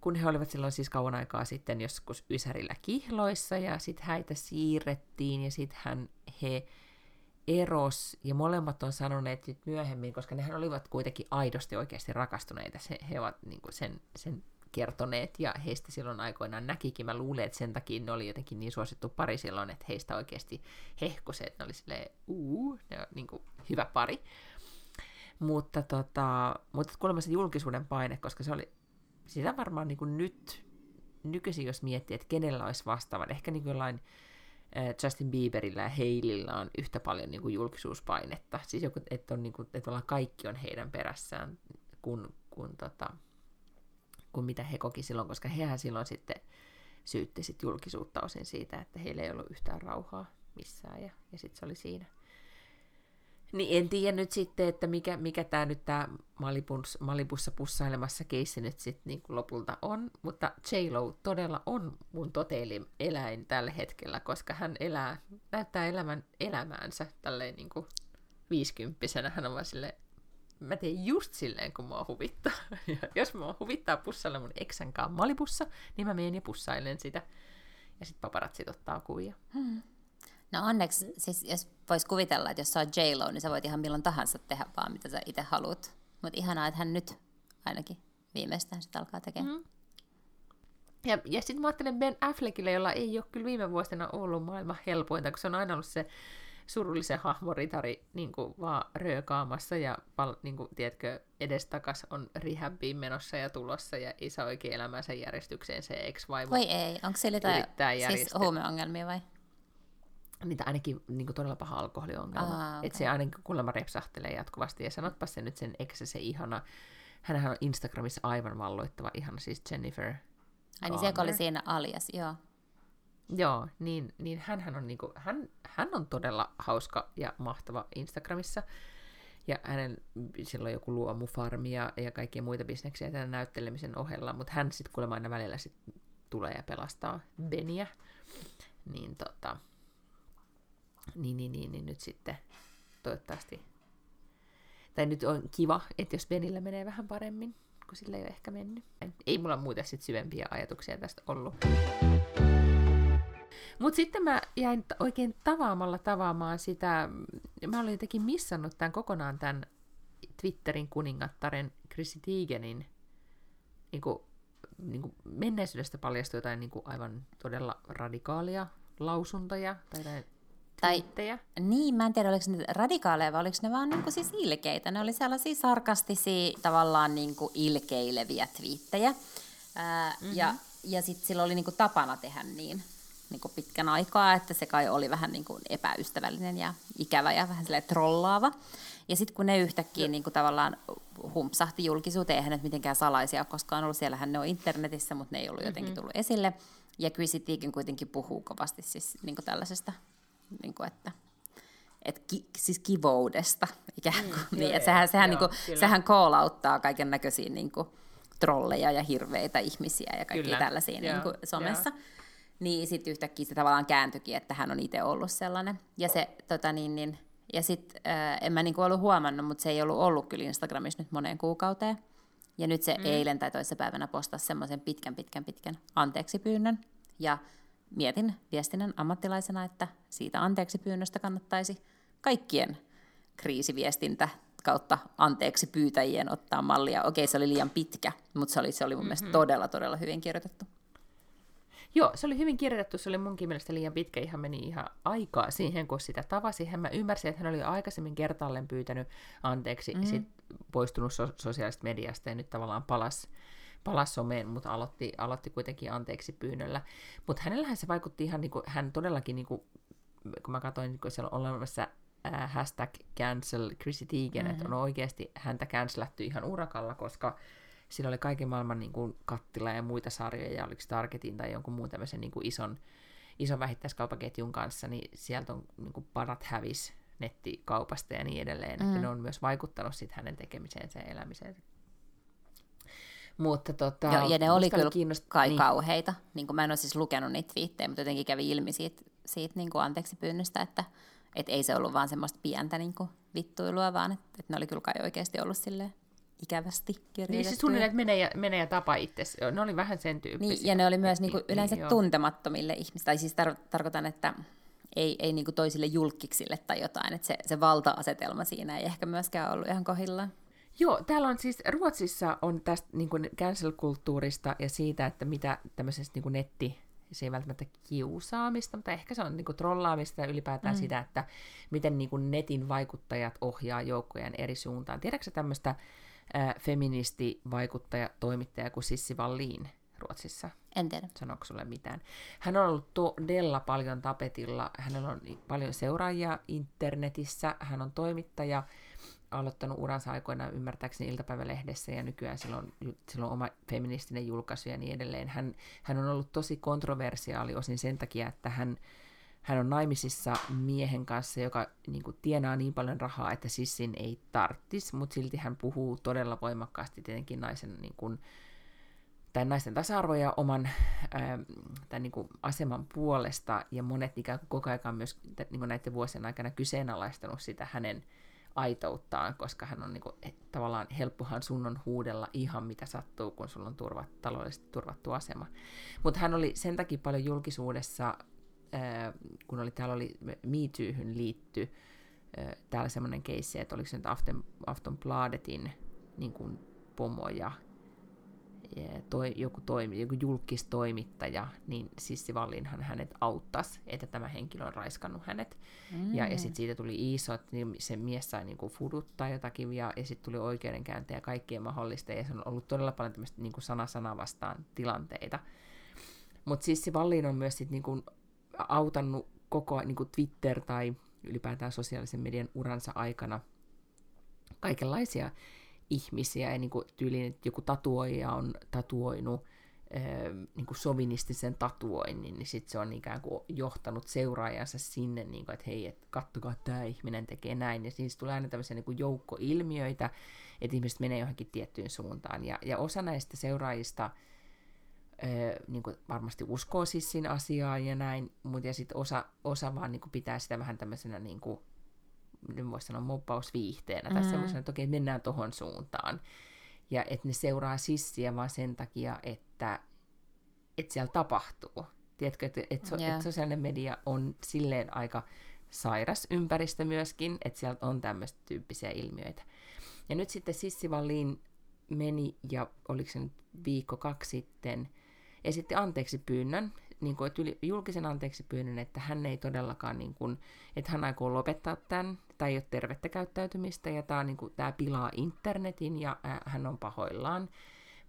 kun he olivat silloin siis kauan aikaa sitten joskus Ysärillä kihloissa, ja sitten häitä siirrettiin, ja sitten he eros, ja molemmat on sanoneet nyt myöhemmin, koska nehän olivat kuitenkin aidosti oikeasti rakastuneita, se, he ovat niin sen, sen kertoneet, ja heistä silloin aikoinaan näkikin, mä luulen, että sen takia ne oli jotenkin niin suosittu pari silloin, että heistä oikeasti hehkusi, että ne oli silleen, uu, ne on niin kuin hyvä pari. Mutta, tota, mutta kuulemma se julkisuuden paine, koska se oli sitä varmaan niin kuin nyt, nykyisin jos miettii, että kenellä olisi vastaavan, ehkä niin kuin jollain Justin Bieberillä ja Heilillä on yhtä paljon niin kuin julkisuuspainetta. Siis joku, että, on, niin kuin, että kaikki on heidän perässään, kun, kun, tota, kun mitä he koki silloin, koska hehän silloin sitten syytti sit julkisuutta osin siitä, että heillä ei ollut yhtään rauhaa missään, ja, ja sitten se oli siinä. Niin en tiedä nyt sitten, että mikä, mikä tämä nyt tämä Malibus, Malibussa pussailemassa keissi nyt sitten niin lopulta on, mutta J-Lo todella on mun eläin tällä hetkellä, koska hän elää, näyttää elämän elämäänsä tälleen niin kuin viisikymppisenä. Hän on vaan silleen, mä teen just silleen, kun mua huvittaa. Ja jos mua huvittaa pussailla mun eksän kanssa Malibussa, niin mä menen ja pussailen sitä. Ja sitten paparatsit ottaa kuvia. Hmm. No onneksi, siis jos vois kuvitella, että jos sä oot J-Lo, niin sä voit ihan milloin tahansa tehdä vaan, mitä sä itse haluat. Mutta ihanaa, että hän nyt ainakin viimeistään sitä alkaa tekemään. Mm. Ja, ja sitten mä ajattelen Ben Affleckille, jolla ei ole kyllä viime vuosina ollut maailman helpointa, kun se on aina ollut se surullisen hahmoritari niin kuin vaan röökaamassa ja pal, niin kuin, tiedätkö, edestakas on rehabiin menossa ja tulossa ja isä oikein elämänsä järjestykseen se ex-vaimo Vai ei, onko se jotain siis huumeongelmia vai? niitä ainakin niin kuin todella paha alkoholiongelma. Aa, okay. Että se ainakin kuulemma repsahtelee jatkuvasti. Ja sanotpa se nyt sen ex se ihana, hänhän on Instagramissa aivan valloittava ihana, siis Jennifer. Ai niin se oli siinä alias, joo. Joo, niin, niin hänhän on, niinku, hän, hän on todella hauska ja mahtava Instagramissa. Ja hänen, sillä on joku luomufarmi ja, ja kaikkia muita bisneksiä tämän näyttelemisen ohella, mutta hän sitten kuulemma aina välillä sit tulee ja pelastaa Beniä. Niin tota, niin, niin, niin, niin nyt sitten toivottavasti. Tai nyt on kiva, että jos Benillä menee vähän paremmin, kun sillä ei ole ehkä mennyt. Ei mulla muuten sitten syvempiä ajatuksia tästä ollut. Mutta sitten mä jäin oikein tavaamalla tavaamaan sitä, mä olin jotenkin missannut tämän kokonaan tämän Twitterin kuningattaren Chrissy Teigenin niin kuin, niin kuin menneisyydestä paljastui jotain niin kuin aivan todella radikaalia lausuntoja tai tai, niin, mä en tiedä, oliko ne radikaaleja vai oliko ne vaan niin kuin siis ilkeitä. Ne oli sellaisia sarkastisia, tavallaan niin kuin ilkeileviä twiittejä. Ää, mm-hmm. Ja, ja sitten sillä oli niin kuin tapana tehdä niin, niin kuin pitkän aikaa, että se kai oli vähän niin kuin epäystävällinen ja ikävä ja vähän trollaava. Ja sitten kun ne yhtäkkiä niin kuin tavallaan humpsahti julkisuuteen, eihän ne mitenkään salaisia koskaan ollut, siellähän ne on internetissä, mutta ne ei ollut jotenkin mm-hmm. tullut esille. Ja Chrissy Teigen kuitenkin puhuu kovasti siis niin kuin tällaisesta niin kuin, että et ki, siis kivoudesta ikään kuin. Mm, niin, joo, sehän, sehän, joo, niin kuin, sehän call auttaa kaiken näköisiä niin kuin, trolleja ja hirveitä ihmisiä ja kaikkia kyllä. tällaisia joo, niin kuin, somessa. Joo. Niin sitten yhtäkkiä se tavallaan kääntyikin, että hän on itse ollut sellainen. Ja se, tota niin, niin, ja sitten äh, en mä niinku ollut huomannut, mutta se ei ollut ollut kyllä Instagramissa nyt moneen kuukauteen. Ja nyt se mm. eilen tai päivänä postasi semmoisen pitkän, pitkän, pitkän anteeksi pyynnön. Ja mietin viestinnän ammattilaisena, että siitä anteeksi pyynnöstä kannattaisi kaikkien kriisiviestintä kautta anteeksi pyytäjien ottaa mallia. Okei, se oli liian pitkä, mutta se oli, se oli mun mm-hmm. mielestä todella, todella hyvin kirjoitettu. Joo, se oli hyvin kirjoitettu, se oli munkin mielestä liian pitkä, ihan meni ihan aikaa siihen, kun sitä tavasi. Hän mä ymmärsin, että hän oli aikaisemmin kertaalleen pyytänyt anteeksi, mm-hmm. sit poistunut so- sosiaalisesta mediasta ja nyt tavallaan palas palasi someen, mutta aloitti, aloitti kuitenkin anteeksi pyynnöllä. Mutta hänellähän se vaikutti ihan niin kuin, hän todellakin, niin kuin, kun mä katsoin, kun siellä on olemassa äh, hashtag cancel Chrissy Teigen, mm-hmm. että on oikeasti häntä cancelattu ihan urakalla, koska sillä oli kaiken maailman niin kuin, kattila ja muita sarjoja, ja oliko Targetin tai jonkun muun tämmöisen niin kuin ison, ison vähittäiskaupaketjun kanssa, niin sieltä on niin kuin, parat hävis nettikaupasta ja niin edelleen, mm. että ne on myös vaikuttanut sit hänen tekemiseensä ja elämiseensä. Mutta tota, ja, ja ne oli kyllä kiinnost... kai niin. kauheita. Niin kuin mä en ole siis lukenut niitä twiittejä, mutta jotenkin kävi ilmi siitä, siitä niin kuin anteeksi pyynnöstä, että et ei se ollut vaan semmoista pientä niin kuin vittuilua, vaan että, että ne oli kyllä kai oikeasti ollut silleen ikävästi kirjoitettu. Niin siis suunnilleen, että mene ja, mene ja tapa itse. Ne oli vähän sen tyyppisiä. Niin, ja ne oli myös niin kuin yleensä niin, tuntemattomille ihmisille. Tai siis tar- tarkoitan, että ei, ei niin kuin toisille julkiksille tai jotain. Että se, se valta-asetelma siinä ei ehkä myöskään ollut ihan kohillaan. Joo, täällä on siis, Ruotsissa on tästä niin kuin cancel-kulttuurista ja siitä, että mitä tämmöisestä niin kuin netti, se ei välttämättä kiusaamista, mutta ehkä se on niin kuin trollaamista ja ylipäätään mm. sitä, että miten niin kuin netin vaikuttajat ohjaa joukkojen eri suuntaan. Tiedätkö tämmöistä äh, feministi-vaikuttaja, toimittaja kuin Sissi Valliin Ruotsissa? En tiedä. Sanoiko sulle mitään? Hän on ollut todella paljon tapetilla. Hänellä on paljon seuraajia internetissä. Hän on toimittaja aloittanut uransa aikoinaan ymmärtääkseni iltapäivälehdessä ja nykyään sillä on, sillä on oma feministinen julkaisu ja niin edelleen. Hän, hän on ollut tosi kontroversiaali osin sen takia, että hän, hän on naimisissa miehen kanssa, joka niin kuin, tienaa niin paljon rahaa, että sissin ei tarttis, mutta silti hän puhuu todella voimakkaasti tietenkin naisen niin kuin, tai naisten tasa-arvo ja oman ää, tämän, niin kuin, aseman puolesta, ja monet ikään kuin koko ajan myös niin kuin näiden vuosien aikana kyseenalaistanut sitä hänen aitouttaan, koska hän on niin kuin, tavallaan helppohan sun on huudella ihan mitä sattuu, kun sulla on turvat, taloudellisesti turvattu asema. Mutta hän oli sen takia paljon julkisuudessa, kun oli, täällä oli MeToohyn liitty ää, täällä semmoinen keissi, että oliko se nyt Afton, Aftonbladetin niin kuin pomoja toi, joku, toimi, joku julkistoimittaja, niin Sissi Vallinhan hänet auttaisi, että tämä henkilö on raiskannut hänet. Mm. Ja, ja sitten siitä tuli iso, että niin se mies sai niinku fuduttaa jotakin, ja, ja sitten tuli oikeudenkäyntiä ja kaikkea mahdollista, ja se on ollut todella paljon tämmöistä niinku sana-sana vastaan tilanteita. Mutta Sissi Vallin on myös sit niinku autannut koko niinku Twitter tai ylipäätään sosiaalisen median uransa aikana kaikenlaisia ihmisiä, ja niin kuin tyyliin, että joku tatuoija on tatuoinut niin kuin sovinistisen tatuoinnin, niin sitten se on ikään kuin johtanut seuraajansa sinne, niin kuin, että hei, et kattokaa, tämä ihminen tekee näin. Ja siis tulee aina tämmöisiä niin kuin joukkoilmiöitä, että ihmiset menee johonkin tiettyyn suuntaan. Ja, ja osa näistä seuraajista niin kuin varmasti uskoo siis siinä asiaa ja näin, mutta ja sitten osa, osa vaan niin kuin pitää sitä vähän tämmöisenä niin kuin nyt voisi sanoa moppausviihteenä, tai mm. semmoisena, että okei, mennään tohon suuntaan. Ja että ne seuraa sissiä vaan sen takia, että, että siellä tapahtuu. Tiedätkö, että, että, so, yeah. että sosiaalinen media on silleen aika sairas ympäristö myöskin, että sieltä on tämmöistä tyyppisiä ilmiöitä. Ja nyt sitten Sissi Wallin meni, ja oliko se nyt viikko kaksi sitten, esitti anteeksi pyynnön niin kuin, että julkisen anteeksi pyynnön, että hän ei todellakaan, niin kuin, että hän aikoo lopettaa tämän, tai ei ole tervettä käyttäytymistä, ja tämä, niin kuin, tämä pilaa internetin, ja äh, hän on pahoillaan.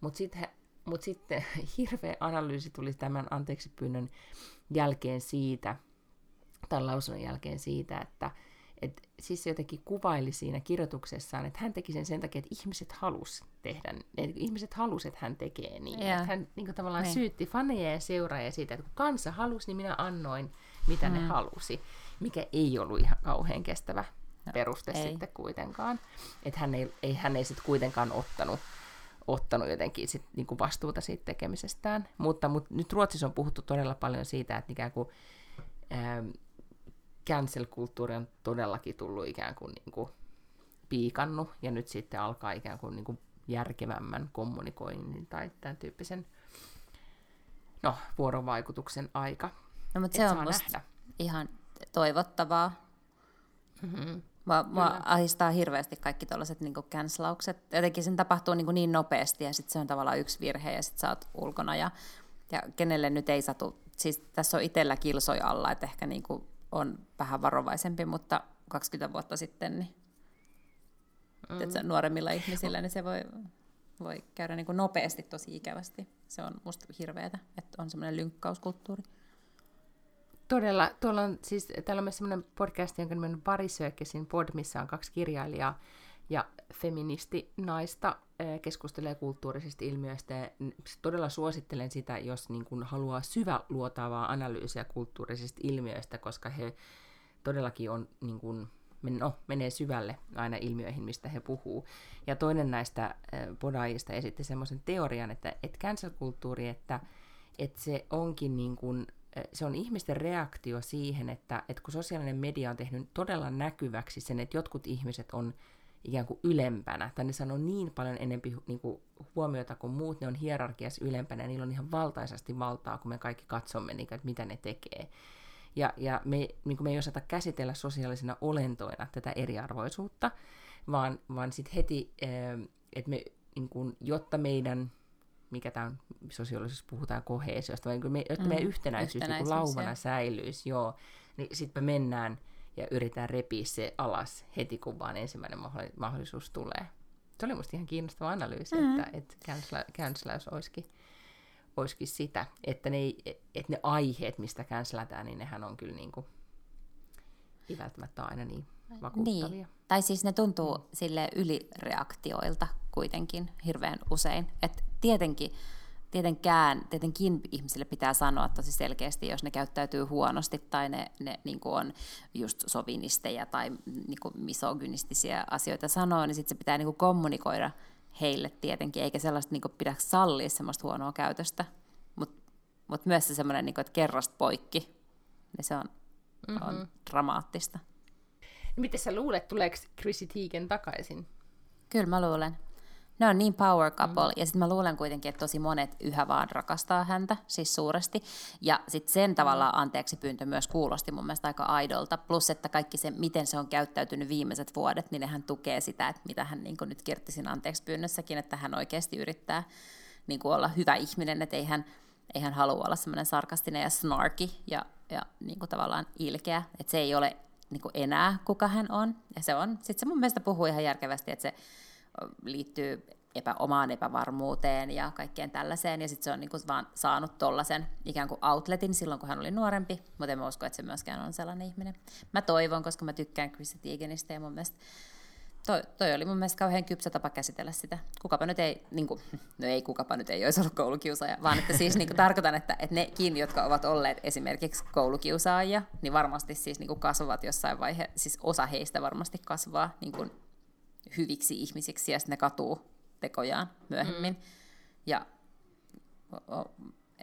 Mutta sitten mut sitten hirveä analyysi tuli tämän anteeksi pyynnön jälkeen siitä, tämän lausunnon jälkeen siitä, että et siis se jotenkin kuvaili siinä kirjoituksessaan, että hän teki sen sen takia, että ihmiset halus tehdä, että ihmiset halus, että hän tekee niin. Yeah. Että hän niin kuin, tavallaan niin. syytti faneja ja seuraajia siitä, että kun kansa halusi, niin minä annoin, mitä mm. ne halusi, mikä ei ollut ihan kauhean kestävä no, peruste ei. sitten kuitenkaan. Että hän ei, ei, hän ei sitten kuitenkaan ottanut ottanut jotenkin sit, niin kuin vastuuta siitä tekemisestään. Mutta, mutta nyt Ruotsissa on puhuttu todella paljon siitä, että ikään kuin, ää, cancel-kulttuuri on todellakin tullut ikään kuin, niin kuin piikannut, ja nyt sitten alkaa ikään kuin, niin kuin järkevämmän kommunikoinnin tai tämän tyyppisen no, vuorovaikutuksen aika. No, mutta se on nähdä. ihan toivottavaa. Mm-hmm. Mua, mua ahistaa hirveästi kaikki tuollaiset niin cancelaukset. Jotenkin sen tapahtuu niin, niin nopeasti ja sitten se on tavallaan yksi virhe ja sitten sä oot ulkona. Ja, ja kenelle nyt ei satu. Siis tässä on itsellä kilsoi alla, että ehkä niin kuin on vähän varovaisempi, mutta 20 vuotta sitten niin, mm. tiedätkö, nuoremmilla ihmisillä niin se voi, voi käydä niin kuin nopeasti tosi ikävästi. Se on musta hirveätä, että on semmoinen lynkkauskulttuuri. Todella. Tuolla on, siis, täällä on myös semmoinen podcast, jonka nimen on Parisökesin pod, missä on kaksi kirjailijaa ja feministi naista keskustelee kulttuurisista ilmiöistä. Ja todella suosittelen sitä, jos niin kuin haluaa syväluotaavaa analyysiä kulttuurisista ilmiöistä, koska he todellakin on, niin kuin, no, menee syvälle aina ilmiöihin, mistä he puhuu. Ja toinen näistä podaajista esitti semmoisen teorian, että, että cancel-kulttuuri, että, että se onkin niin kuin, se on ihmisten reaktio siihen, että, että kun sosiaalinen media on tehnyt todella näkyväksi sen, että jotkut ihmiset on ikään kuin ylempänä, tai ne sanoo niin paljon enempi niin kuin huomiota kuin muut, ne on hierarkiassa ylempänä, ja niillä on ihan valtaisasti valtaa, kun me kaikki katsomme, niin kuin, että mitä ne tekee. Ja, ja me, niin kuin me ei osata käsitellä sosiaalisina olentoina tätä eriarvoisuutta, vaan, vaan sitten heti, että me, niin kuin, jotta meidän mikä tämä on, sosiologisessa puhutaan koheesiosta, vai niin me, jotta mm, meidän yhtenäisyys, niin yhtenäisyys niin laumana säilyisi, joo, niin sitten me mennään ja yritetään repiä se alas heti, kun vaan ensimmäinen mahdollisuus tulee. Se oli musta ihan kiinnostava analyysi, mm-hmm. että, että cancelaus olisikin, olisikin sitä, että ne, että ne aiheet, mistä cancelatään, niin nehän on kyllä niin kuin, ei välttämättä aina niin vakuuttavia. Niin. Tai siis ne tuntuu mm. sille ylireaktioilta kuitenkin hirveän usein. Et tietenkin tietenkään, tietenkin ihmisille pitää sanoa tosi selkeästi, jos ne käyttäytyy huonosti tai ne, ne niin kuin on just sovinisteja tai niin kuin misogynistisiä asioita sanoo, niin sitten se pitää niin kuin kommunikoida heille tietenkin, eikä sellaista niin pidä sallia semmoista huonoa käytöstä. Mutta mut myös se semmoinen, niin kuin, että kerrasta poikki, niin se on, mm-hmm. on dramaattista. Miten sä luulet, tuleeko Chrissy Teigen takaisin? Kyllä mä luulen ne on niin power couple, mm. ja sitten mä luulen kuitenkin, että tosi monet yhä vaan rakastaa häntä, siis suuresti, ja sitten sen tavalla anteeksi pyyntö myös kuulosti mun mielestä aika aidolta, plus että kaikki se, miten se on käyttäytynyt viimeiset vuodet, niin hän tukee sitä, että mitä hän niin nyt kirtti anteeksi pyynnössäkin, että hän oikeasti yrittää niin olla hyvä ihminen, että ei hän, ei hän halua olla semmoinen sarkastinen ja snarky ja, ja niin tavallaan ilkeä, että se ei ole niin enää kuka hän on, ja se on, sitten se mun mielestä puhuu ihan järkevästi, että se liittyy epä, omaan epävarmuuteen ja kaikkeen tällaiseen, ja sitten se on niinku vaan saanut tollaisen ikään kuin outletin silloin, kun hän oli nuorempi, mutta en mä usko, että se myöskään on sellainen ihminen. Mä toivon, koska mä tykkään Chrissy Teigenistä, ja mun mielestä toi, toi oli mun mielestä kauhean kypsä tapa käsitellä sitä. Kukapa nyt ei, niin kuin, no ei kukapa nyt ei olisi ollut koulukiusaaja, vaan että siis niin kuin, tarkoitan, että, että nekin, jotka ovat olleet esimerkiksi koulukiusaajia, niin varmasti siis niin kuin kasvavat jossain vaiheessa, siis osa heistä varmasti kasvaa niin kuin hyviksi ihmisiksi ja sitten ne katuu tekojaan myöhemmin. Mm. Ja o, o,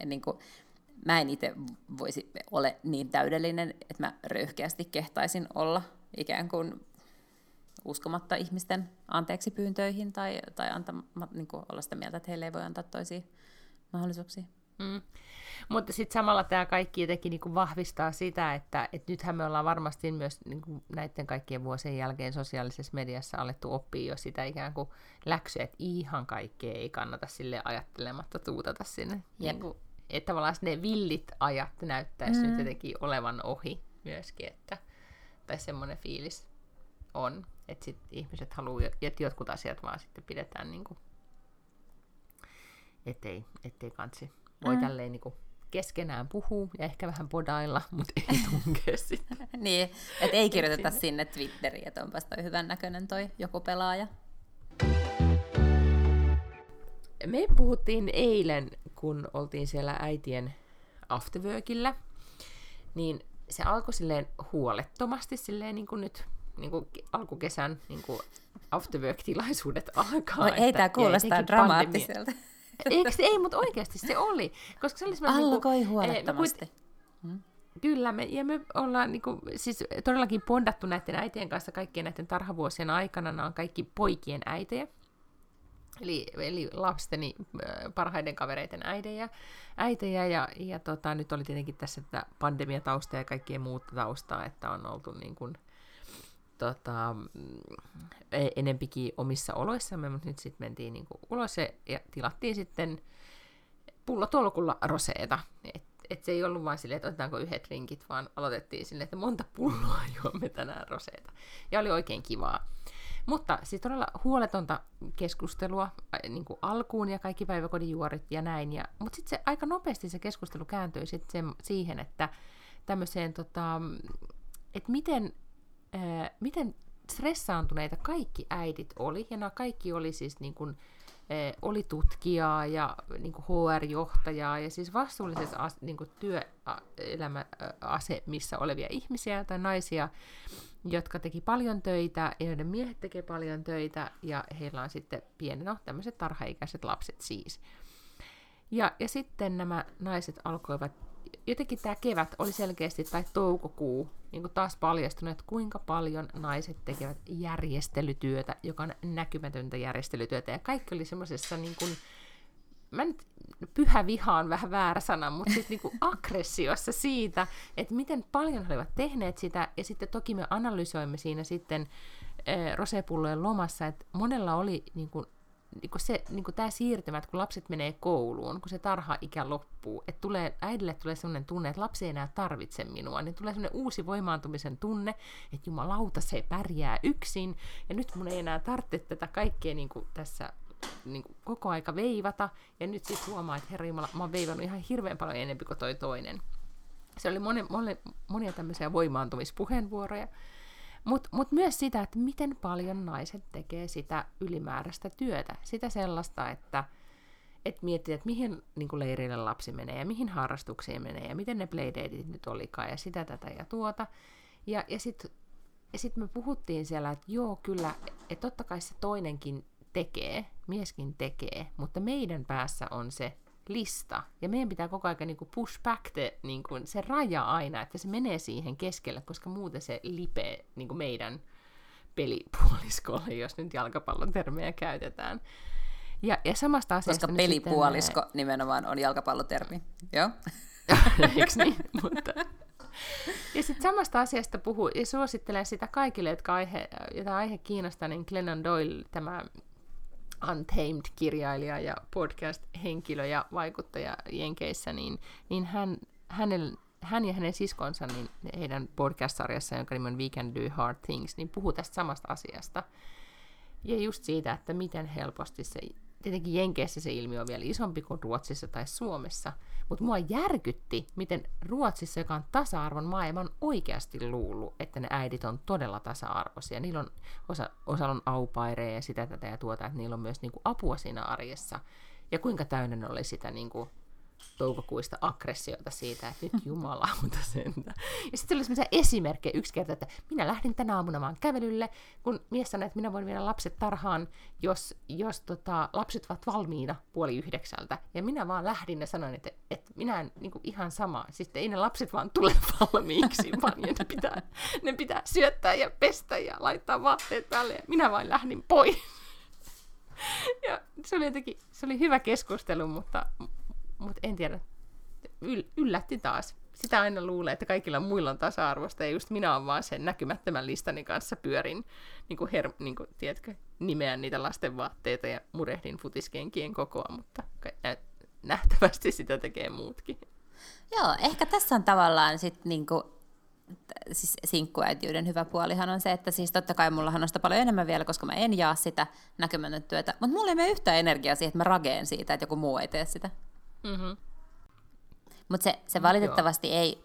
niin kuin, mä en itse voisi ole niin täydellinen, että mä röyhkeästi kehtaisin olla ikään kuin uskomatta ihmisten anteeksi pyyntöihin tai, tai antama, niin kuin olla sitä mieltä, että heille ei voi antaa toisia mahdollisuuksia. Mm. Mutta sitten samalla tämä kaikki jotenkin niinku vahvistaa sitä, että et nythän me ollaan varmasti myös niinku näiden kaikkien vuosien jälkeen sosiaalisessa mediassa alettu oppia jo sitä ikään kuin läksyä, että ihan kaikkea ei kannata sille ajattelematta tuutata sinne. Niinku, että tavallaan ne villit ajat näyttäisi mm. nyt jotenkin olevan ohi myöskin, että, tai semmoinen fiilis on, että sit ihmiset haluaa, että jotkut asiat vaan sitten pidetään niin kuin, ettei, ettei kansi voi mm. tälleen niin kuin keskenään puhuu ja ehkä vähän podailla, mutta ei tunkea sitä. niin, että ei kirjoiteta sinne Twitteriin, että onpas toi hyvän näköinen toi joku pelaaja. Me puhuttiin eilen, kun oltiin siellä äitien afterworkilla, niin se alkoi silleen huolettomasti, silleen niin kuin nyt niin kuin alkukesän niin kuin afterwork-tilaisuudet alkaa. No, ei tämä kuulostaa dramaattiselta. Eikö, ei, mutta oikeasti se oli. Koska se oli Alkoi niin huolettomasti. Eh, hmm. Kyllä, me, ja me ollaan niin kuin, siis todellakin pondattu näiden äitien kanssa kaikkien näiden tarhavuosien aikana. Nämä on kaikki poikien äitejä. Eli, eli lasteni parhaiden kavereiden äidejä, äitejä ja, ja tota, nyt oli tietenkin tässä tätä pandemiatausta ja kaikkien muuta taustaa, että on oltu niin kuin, tota, e, enempikin omissa oloissamme, mutta nyt sitten mentiin niinku ulos ja tilattiin sitten pullotolkulla roseeta. Et, et se ei ollut vain silleen, että otetaanko yhdet rinkit, vaan aloitettiin silleen, että monta pulloa juomme tänään roseeta. Ja oli oikein kivaa. Mutta siis todella huoletonta keskustelua niin kuin alkuun ja kaikki päiväkodin juorit ja näin. Ja, mutta sitten se aika nopeasti se keskustelu kääntyi sit sen, siihen, että tämmöiseen, tota, että miten ää, miten stressaantuneita kaikki äidit oli, ja nämä kaikki oli siis niin kuin, ää, oli tutkijaa ja niin kuin HR-johtajaa ja siis vastuullisessa as, niin kuin työelämäasemissa olevia ihmisiä tai naisia, jotka teki paljon töitä, ja joiden miehet tekee paljon töitä, ja heillä on sitten pieni, no tämmöiset tarhaikäiset lapset siis. Ja, ja sitten nämä naiset alkoivat jotenkin tämä kevät oli selkeästi, tai toukokuu, niin kuin taas paljastunut, että kuinka paljon naiset tekevät järjestelytyötä, joka on näkymätöntä järjestelytyötä. Ja kaikki oli semmoisessa niin kuin, mä nyt pyhä viha on vähän väärä sana, mutta siis niin kuin aggressiossa siitä, että miten paljon he olivat tehneet sitä, ja sitten toki me analysoimme siinä sitten äh, rosepullojen lomassa, että monella oli niin kuin niin kuin se, niin kuin tämä siirtymä, että kun lapset menee kouluun, kun se tarha-ikä loppuu, että tulee, äidille tulee sellainen tunne, että lapsi ei enää tarvitse minua, niin tulee sellainen uusi voimaantumisen tunne, että jumalauta, se pärjää yksin, ja nyt mun ei enää tarvitse tätä kaikkea niin tässä niin kuin koko aika veivata, ja nyt sitten huomaa, että herra Jumala, mä oon veivannut ihan hirveän paljon enemmän kuin toi toinen. Se oli moni, moni, monia tämmöisiä voimaantumispuheenvuoroja, mutta mut myös sitä, että miten paljon naiset tekee sitä ylimääräistä työtä. Sitä sellaista, että että miettii, että mihin niin kuin leirille lapsi menee ja mihin harrastuksiin menee ja miten ne playdateit nyt olikaan ja sitä, tätä ja tuota. Ja, ja sitten ja sit me puhuttiin siellä, että joo, kyllä, että totta kai se toinenkin tekee, mieskin tekee, mutta meidän päässä on se lista. Ja meidän pitää koko ajan niin kuin push back the, niin kuin se raja aina, että se menee siihen keskelle, koska muuten se lipee niin kuin meidän pelipuoliskolle, jos nyt jalkapallon termejä käytetään. Ja, ja samasta asiasta Koska pelipuolisko sitten, nimenomaan on jalkapallotermi. Joo. Eikö niin? Mutta... Ja sitten samasta asiasta puhuu ja suosittelen sitä kaikille, jotka aihe, jota aihe kiinnostaa, niin Glennon Doyle, tämä Untamed-kirjailija ja podcast-henkilö ja vaikuttaja Jenkeissä, niin, niin hän, hänel, hän ja hänen siskonsa niin heidän podcast-sarjassa, jonka nimi on We Can Do Hard Things, niin puhuu tästä samasta asiasta. Ja just siitä, että miten helposti se tietenkin Jenkeissä se ilmiö on vielä isompi kuin Ruotsissa tai Suomessa, mutta mua järkytti, miten Ruotsissa, joka on tasa-arvon maa, ja mä oon oikeasti luullut, että ne äidit on todella tasa-arvoisia. Niillä on, osa, osa on aupaireja ja sitä tätä ja tuota, että niillä on myös niinku apua siinä arjessa. Ja kuinka täynnä ne oli sitä niinku, toukokuista aggressiota siitä, että nyt jumalauta sentä. Ja sitten oli sellaisia esimerkkejä yksi kerta, että minä lähdin tänä aamuna vaan kävelylle, kun mies sanoi, että minä voin viedä lapset tarhaan, jos, jos tota, lapset ovat valmiina puoli yhdeksältä. Ja minä vaan lähdin ja sanoin, että, että minä en niin kuin ihan sama. Siis ei ne lapset vaan tule valmiiksi, vaan ne pitää, ne pitää syöttää ja pestä ja laittaa vaatteet päälle. Ja minä vain lähdin pois. Ja se oli jotenkin, se oli hyvä keskustelu, mutta, mutta en tiedä, Yl- yllätti taas. Sitä aina luulee, että kaikilla muilla on tasa-arvosta, ja just minä olen vaan sen näkymättömän listani kanssa pyörin, niin kuin, her- niin kuin tiedätkö, nimeän niitä lasten vaatteita ja murehdin futiskenkien kokoa, mutta nähtävästi sitä tekee muutkin. Joo, ehkä tässä on tavallaan sitten niinku, siis sinkkuäitiyden hyvä puolihan on se, että siis totta kai mullahan on sitä paljon enemmän vielä, koska mä en jaa sitä näkymätön työtä, mutta mulla ei mene yhtään energiaa siihen, että mä rageen siitä, että joku muu ei tee sitä. Mm-hmm. Mutta se, se valitettavasti ei,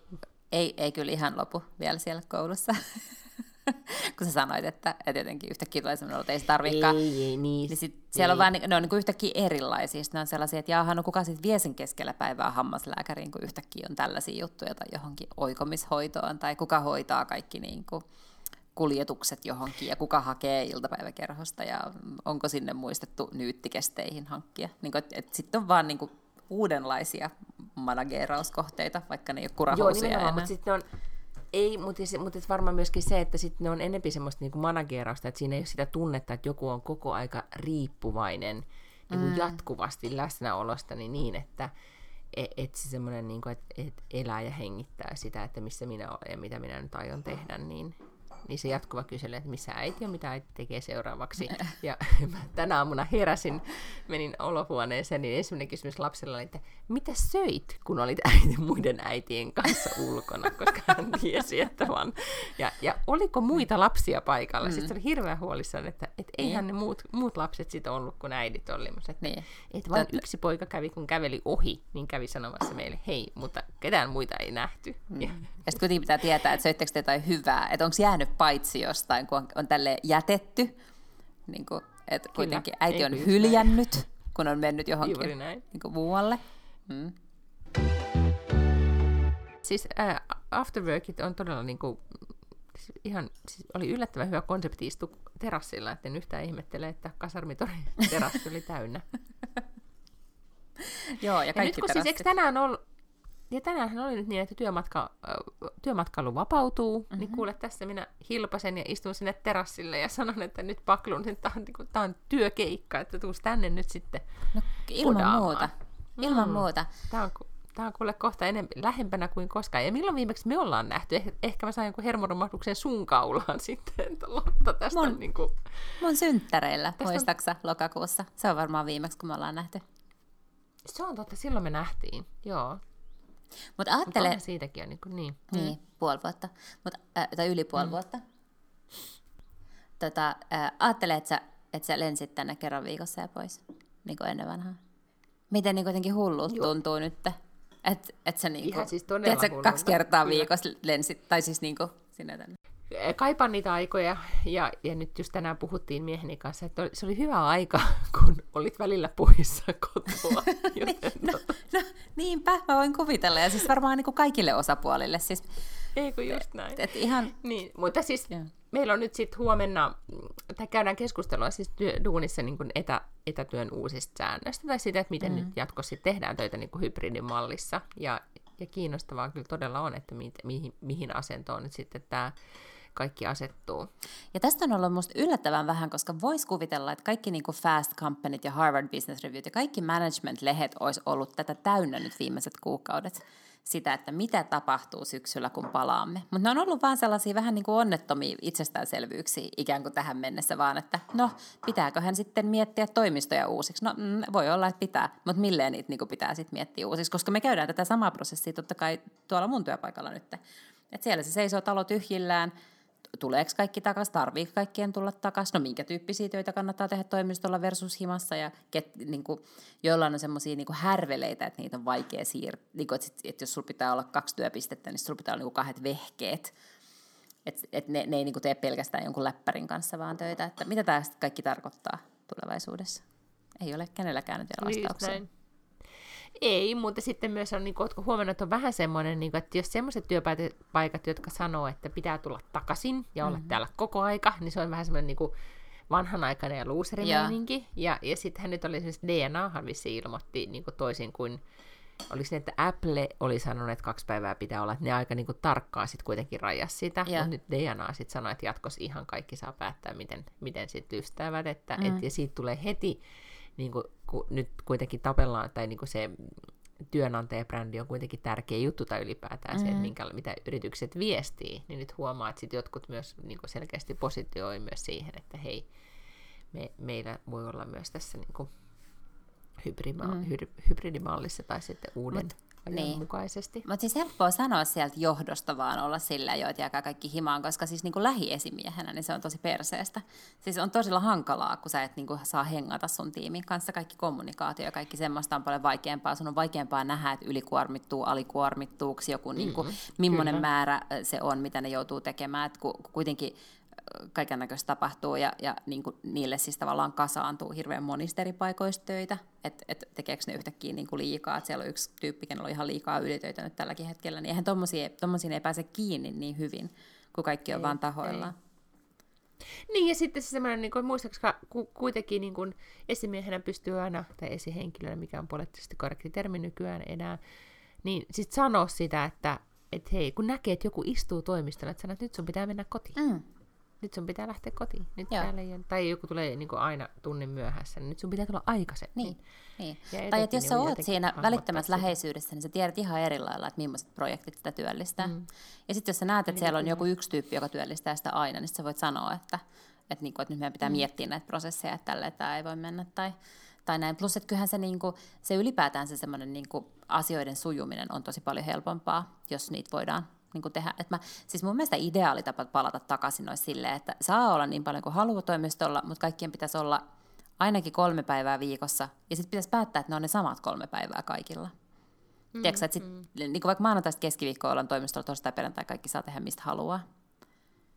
ei, ei kyllä ihan lopu vielä siellä koulussa. kun sä sanoit, että, että jotenkin yhtäkkiä tulee sellainen että ei se tarvikaan. Ei, ei, niin. niin sit siellä ei. on vaan, ne on niin yhtäkkiä erilaisia. Sitten ne on sellaisia, että jaahan, no kuka sitten vie sen keskellä päivää hammaslääkäriin, kun yhtäkkiä on tällaisia juttuja tai johonkin oikomishoitoon, tai kuka hoitaa kaikki niin kuin kuljetukset johonkin, ja kuka hakee iltapäiväkerhosta, ja onko sinne muistettu nyyttikesteihin hankkia. Niin kuin, sitten on vaan niin kuin uudenlaisia managerauskohteita, vaikka ne ei ole kurahousuja Joo, enää. mutta sitten on, ei, mutta, mutta varmaan myöskin se, että sitten ne on enempi semmoista niin managerausta, että siinä ei ole sitä tunnetta, että joku on koko aika riippuvainen niin kuin mm. jatkuvasti läsnäolosta niin, niin että et, et se semmoinen, niin kuin, että et elää ja hengittää sitä, että missä minä olen ja mitä minä nyt aion tehdä, niin, niin se jatkuva kyselee, että missä äiti on, mitä äiti tekee seuraavaksi. Ja mä tänä aamuna heräsin, menin olohuoneeseen, niin ensimmäinen kysymys lapsella oli, että mitä söit, kun olit äiti, muiden äitien kanssa ulkona, koska hän tiesi, että vaan... Ja, ja oliko muita lapsia paikalla? Mm. Sitten se oli hirveän huolissaan, että, että eihän niin. ne muut, muut lapset sitten ollut, kun äidit oli. Että, niin. että vain yksi poika kävi, kun käveli ohi, niin kävi sanomassa meille, hei, mutta ketään muita ei nähty. Mm. Ja, sitten kuitenkin pitää tietää, että söittekö te jotain hyvää, että onko jäänyt paitsi jostain, kun on, on tälle jätetty. Niin kuin, että Kyllä, kuitenkin äiti on hyljännyt, näin. kun on mennyt johonkin niin kuin muualle. Mm. Siis äh, afterworkit on todella niin kuin, ihan, siis oli yllättävän hyvä konsepti istua terassilla, että en yhtään ihmettele, että kasarmitorin terassi oli täynnä. Joo, ja kaikki ja nyt kun siis, eikö tänään ollut, ja tänään oli nyt niin, että työmatka, työmatkailu vapautuu, mm-hmm. niin kuule tässä minä hilpasen ja istun sinne terassille ja sanon, että nyt paklun, että tämä on, niin tämä on työkeikka, että tuus tänne nyt sitten no, Ilman podaamaan. muuta, ilman mm. muuta. Tämä on, tämä on kuule kohta enemmän, lähempänä kuin koskaan. Ja milloin viimeksi me ollaan nähty? Eh, ehkä mä sain jonkun hermoromahduksen sun kaulaan sitten, että Lotta tästä mun, niin kuin... Mun synttäreillä, muistaksa, lokakuussa. Se on varmaan viimeksi, kun me ollaan nähty. Se on totta, silloin me nähtiin, joo. Mutta ajattele... Mut siitäkin on niin kuin niin. Niin, puoli vuotta. Mut, äh, tai yli puoli mm. vuotta. Tota, äh, ajattele, että sä, et sä lensit tänne kerran viikossa ja pois, niin kuin ennen vanhaa. Miten niin kuitenkin hullut Joo. tuntuu nyt? Että et sä niinku, Ihan siis tiedät, sä kaksi kertaa viikossa lensit, tai siis niinku sinne tänne. Kaipaan niitä aikoja, ja, ja nyt just tänään puhuttiin mieheni kanssa, että se oli hyvä aika, kun olit välillä puhissa kotoa. Joten, no, tota... no, niinpä, mä voin kuvitella, ja siis varmaan niin kuin kaikille osapuolille. Siis, Eikö just näin. Et, et ihan... niin, mutta siis yeah. meillä on nyt sitten huomenna, tai käydään keskustelua siis työ, duunissa niin kuin etä, etätyön uusista säännöistä, tai sitä, että miten mm. nyt jatkossa tehdään töitä niin kuin hybridimallissa, ja ja kiinnostavaa kyllä todella on, että mi- mihin, mihin asentoon nyt sitten tämä kaikki asettuu. Ja tästä on ollut musta yllättävän vähän, koska voisi kuvitella, että kaikki niin kuin Fast Companyt ja Harvard Business Review ja kaikki management-lehet olisi ollut tätä täynnä nyt viimeiset kuukaudet sitä, että mitä tapahtuu syksyllä, kun palaamme. Mutta ne on ollut vaan sellaisia vähän niin kuin onnettomia itsestäänselvyyksiä ikään kuin tähän mennessä, vaan että no, pitääköhän sitten miettiä toimistoja uusiksi? No, mm, voi olla, että pitää, mutta milleen niitä niin kuin pitää sitten miettiä uusiksi, koska me käydään tätä samaa prosessia totta kai tuolla mun työpaikalla nyt. Että siellä se seisoo talo tyhjillään, tuleeko kaikki takaisin, tarviiko kaikkien tulla takaisin, no minkä tyyppisiä töitä kannattaa tehdä toimistolla versus himassa, ja ket, niin kuin, joillain on semmoisia niin härveleitä, että niitä on vaikea siirtää, niin että, että jos sulla pitää olla kaksi työpistettä, niin sulla pitää olla niin kuin kahdet vehkeet, että et ne, ne ei niin kuin tee pelkästään jonkun läppärin kanssa vaan töitä, että mitä tämä kaikki tarkoittaa tulevaisuudessa? Ei ole kenelläkään nyt vielä vastauksia. Niin, ei, mutta sitten myös on, niin kuin, huomannut, että on vähän semmoinen, niin kuin, että jos semmoiset työpaikat, jotka sanoo, että pitää tulla takaisin ja olla mm-hmm. täällä koko aika, niin se on vähän semmoinen niin kuin, vanhanaikainen ja luuserimeininki. Ja, ja sittenhän nyt oli esimerkiksi DNAhan vissi ilmoitti niin kuin toisin kuin oliko ne, että Apple oli sanonut, että kaksi päivää pitää olla, että ne aika niin kuin tarkkaan sitten kuitenkin rajas sitä, mutta nyt DNA sitten sanoi, että jatkossa ihan kaikki saa päättää, miten, miten sitten ystävät, että mm. et, ja siitä tulee heti niin kuin, ku, nyt kuitenkin tapellaan, tai niin kuin se työnantajabrändi on kuitenkin tärkeä juttu tai ylipäätään mm. se, että mm. minkä, mitä yritykset viestii, niin nyt huomaa, että sit jotkut myös niin kuin selkeästi positioi myös siihen, että hei, me, meillä voi olla myös tässä niin kuin hybridima- mm. hybridimallissa tai sitten uuden Mut, niin. mukaisesti. Mutta siis helppoa sanoa sieltä johdosta vaan olla sillä jo, että jääkää kaikki himaan, koska siis niin kuin lähiesimiehenä niin se on tosi perseestä. Siis on todella hankalaa, kun sä et niin kuin saa hengata sun tiimin kanssa. Kaikki kommunikaatio ja kaikki semmoista on paljon vaikeampaa. Sun on vaikeampaa nähdä, että ylikuormittuu, alikuormittuuko joku, mm, niin kuin, millainen kyllä. määrä se on, mitä ne joutuu tekemään. Et ku, kuitenkin kaiken näköistä tapahtuu ja, ja niin kuin niille siis tavallaan kasaantuu hirveän monista eri paikoista töitä, että et tekeekö ne yhtäkkiä niin kuin liikaa, että siellä on yksi tyyppi, kenellä on ihan liikaa ylitöitä nyt tälläkin hetkellä, niin eihän tommosiin ei pääse kiinni niin hyvin, kun kaikki on ei, vaan tahoillaan. Ei. Niin, ja sitten se semmoinen, niin kuin, muistaakseni kuitenkin niin kuin esimiehenä pystyy aina, tai esihenkilönä, mikä on poliittisesti korrekti termi nykyään enää, niin sitten sanoa sitä, että et hei, kun näkee, että joku istuu toimistolla, että sanoo, että nyt sun pitää mennä kotiin. Mm nyt sun pitää lähteä kotiin. Nyt täällä ei ole, tai joku tulee niin kuin aina tunnin myöhässä, niin nyt sun pitää tulla aikaisemmin. Niin. niin. Tai että jos sä oot siinä välittömässä läheisyydessä, niin sä tiedät ihan eri lailla, että millaiset projektit sitä työllistää. Mm. Ja sitten jos sä näet, että niin, siellä on joku yksi tyyppi, joka työllistää sitä aina, niin sä voit sanoa, että, että, niin kuin, että nyt meidän pitää mm. miettiä näitä prosesseja, että tälle tämä ei voi mennä. Tai, tai näin. Plus, että kyllähän se, niin kuin, se ylipäätään se semmoinen niin kuin, asioiden sujuminen on tosi paljon helpompaa, jos niitä voidaan niin kuin tehdä. Et mä, siis mun mielestä ideaali tapa palata takaisin olisi silleen, että saa olla niin paljon kuin haluaa toimistolla, mutta kaikkien pitäisi olla ainakin kolme päivää viikossa, ja sitten pitäisi päättää, että ne on ne samat kolme päivää kaikilla. Mm, Tiedätkö, että sit, mm. niin kuin vaikka maanantaista keskiviikkoa ollaan toimistolla, torstai perjantai kaikki saa tehdä mistä haluaa.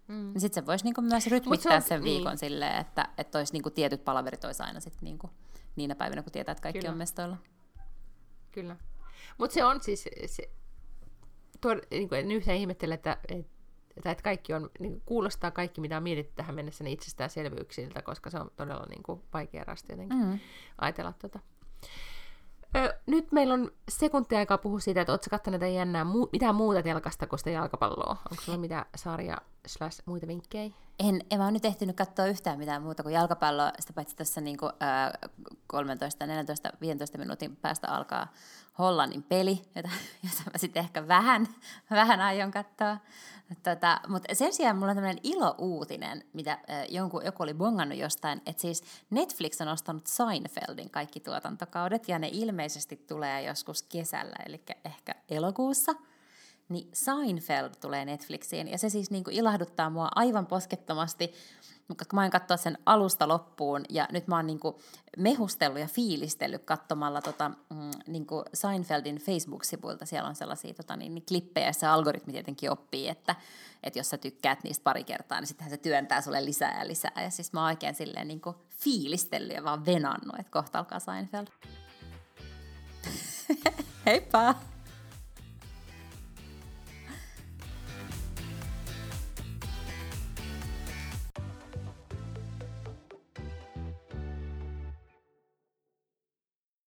Mm. Niin sitten se voisi niinku myös rytmittää se on, sen viikon niin. silleen, että, että olisi niinku tietyt palaverit olisi aina sit niinku, niinä päivinä, kun tietää, että kaikki Kyllä. on mestoilla. Kyllä. Mutta se on siis, se, tuo, niin kuin, en yhtään ihmettele, että, että, että kaikki on, niin kuulostaa kaikki, mitä on mietitty tähän mennessä, niin itsestäänselvyyksiltä, koska se on todella niin kuin, vaikea rasti jotenkin mm. ajatella tuota. Ö, nyt meillä on sekuntia aikaa puhua siitä, että oletko katsonut jännää, mu- mitään muuta telkasta kuin sitä jalkapalloa? Onko sulla mitä sarja slash muita vinkkejä? En, en mä ole nyt ehtinyt katsoa yhtään mitään muuta kuin jalkapalloa, sitä paitsi tässä niin kuin, äh, 13, 14, 15 minuutin päästä alkaa Hollannin peli, jota, jota mä sitten ehkä vähän, vähän aion katsoa. Tota, mutta sen sijaan mulla on tämmöinen ilo-uutinen, mitä äh, jonkun, joku oli bongannut jostain, että siis Netflix on ostanut Seinfeldin kaikki tuotantokaudet, ja ne ilmeisesti tulee joskus kesällä, eli ehkä elokuussa – niin Seinfeld tulee Netflixiin, ja se siis niin kuin ilahduttaa mua aivan poskettomasti. mutta mä oon katsoa sen alusta loppuun, ja nyt mä oon niinku mehustellut ja fiilistellyt katsomalla tota, mm, niinku Seinfeldin Facebook-sivuilta. Siellä on sellaisia tota, niin, niin klippejä, joissa algoritmi tietenkin oppii, että, että jos sä tykkäät niistä pari kertaa, niin sittenhän se työntää sulle lisää ja lisää. Ja siis mä oon oikein silleen niinku fiilistellyt ja vaan venannut, että kohta alkaa Seinfeld. Heippa!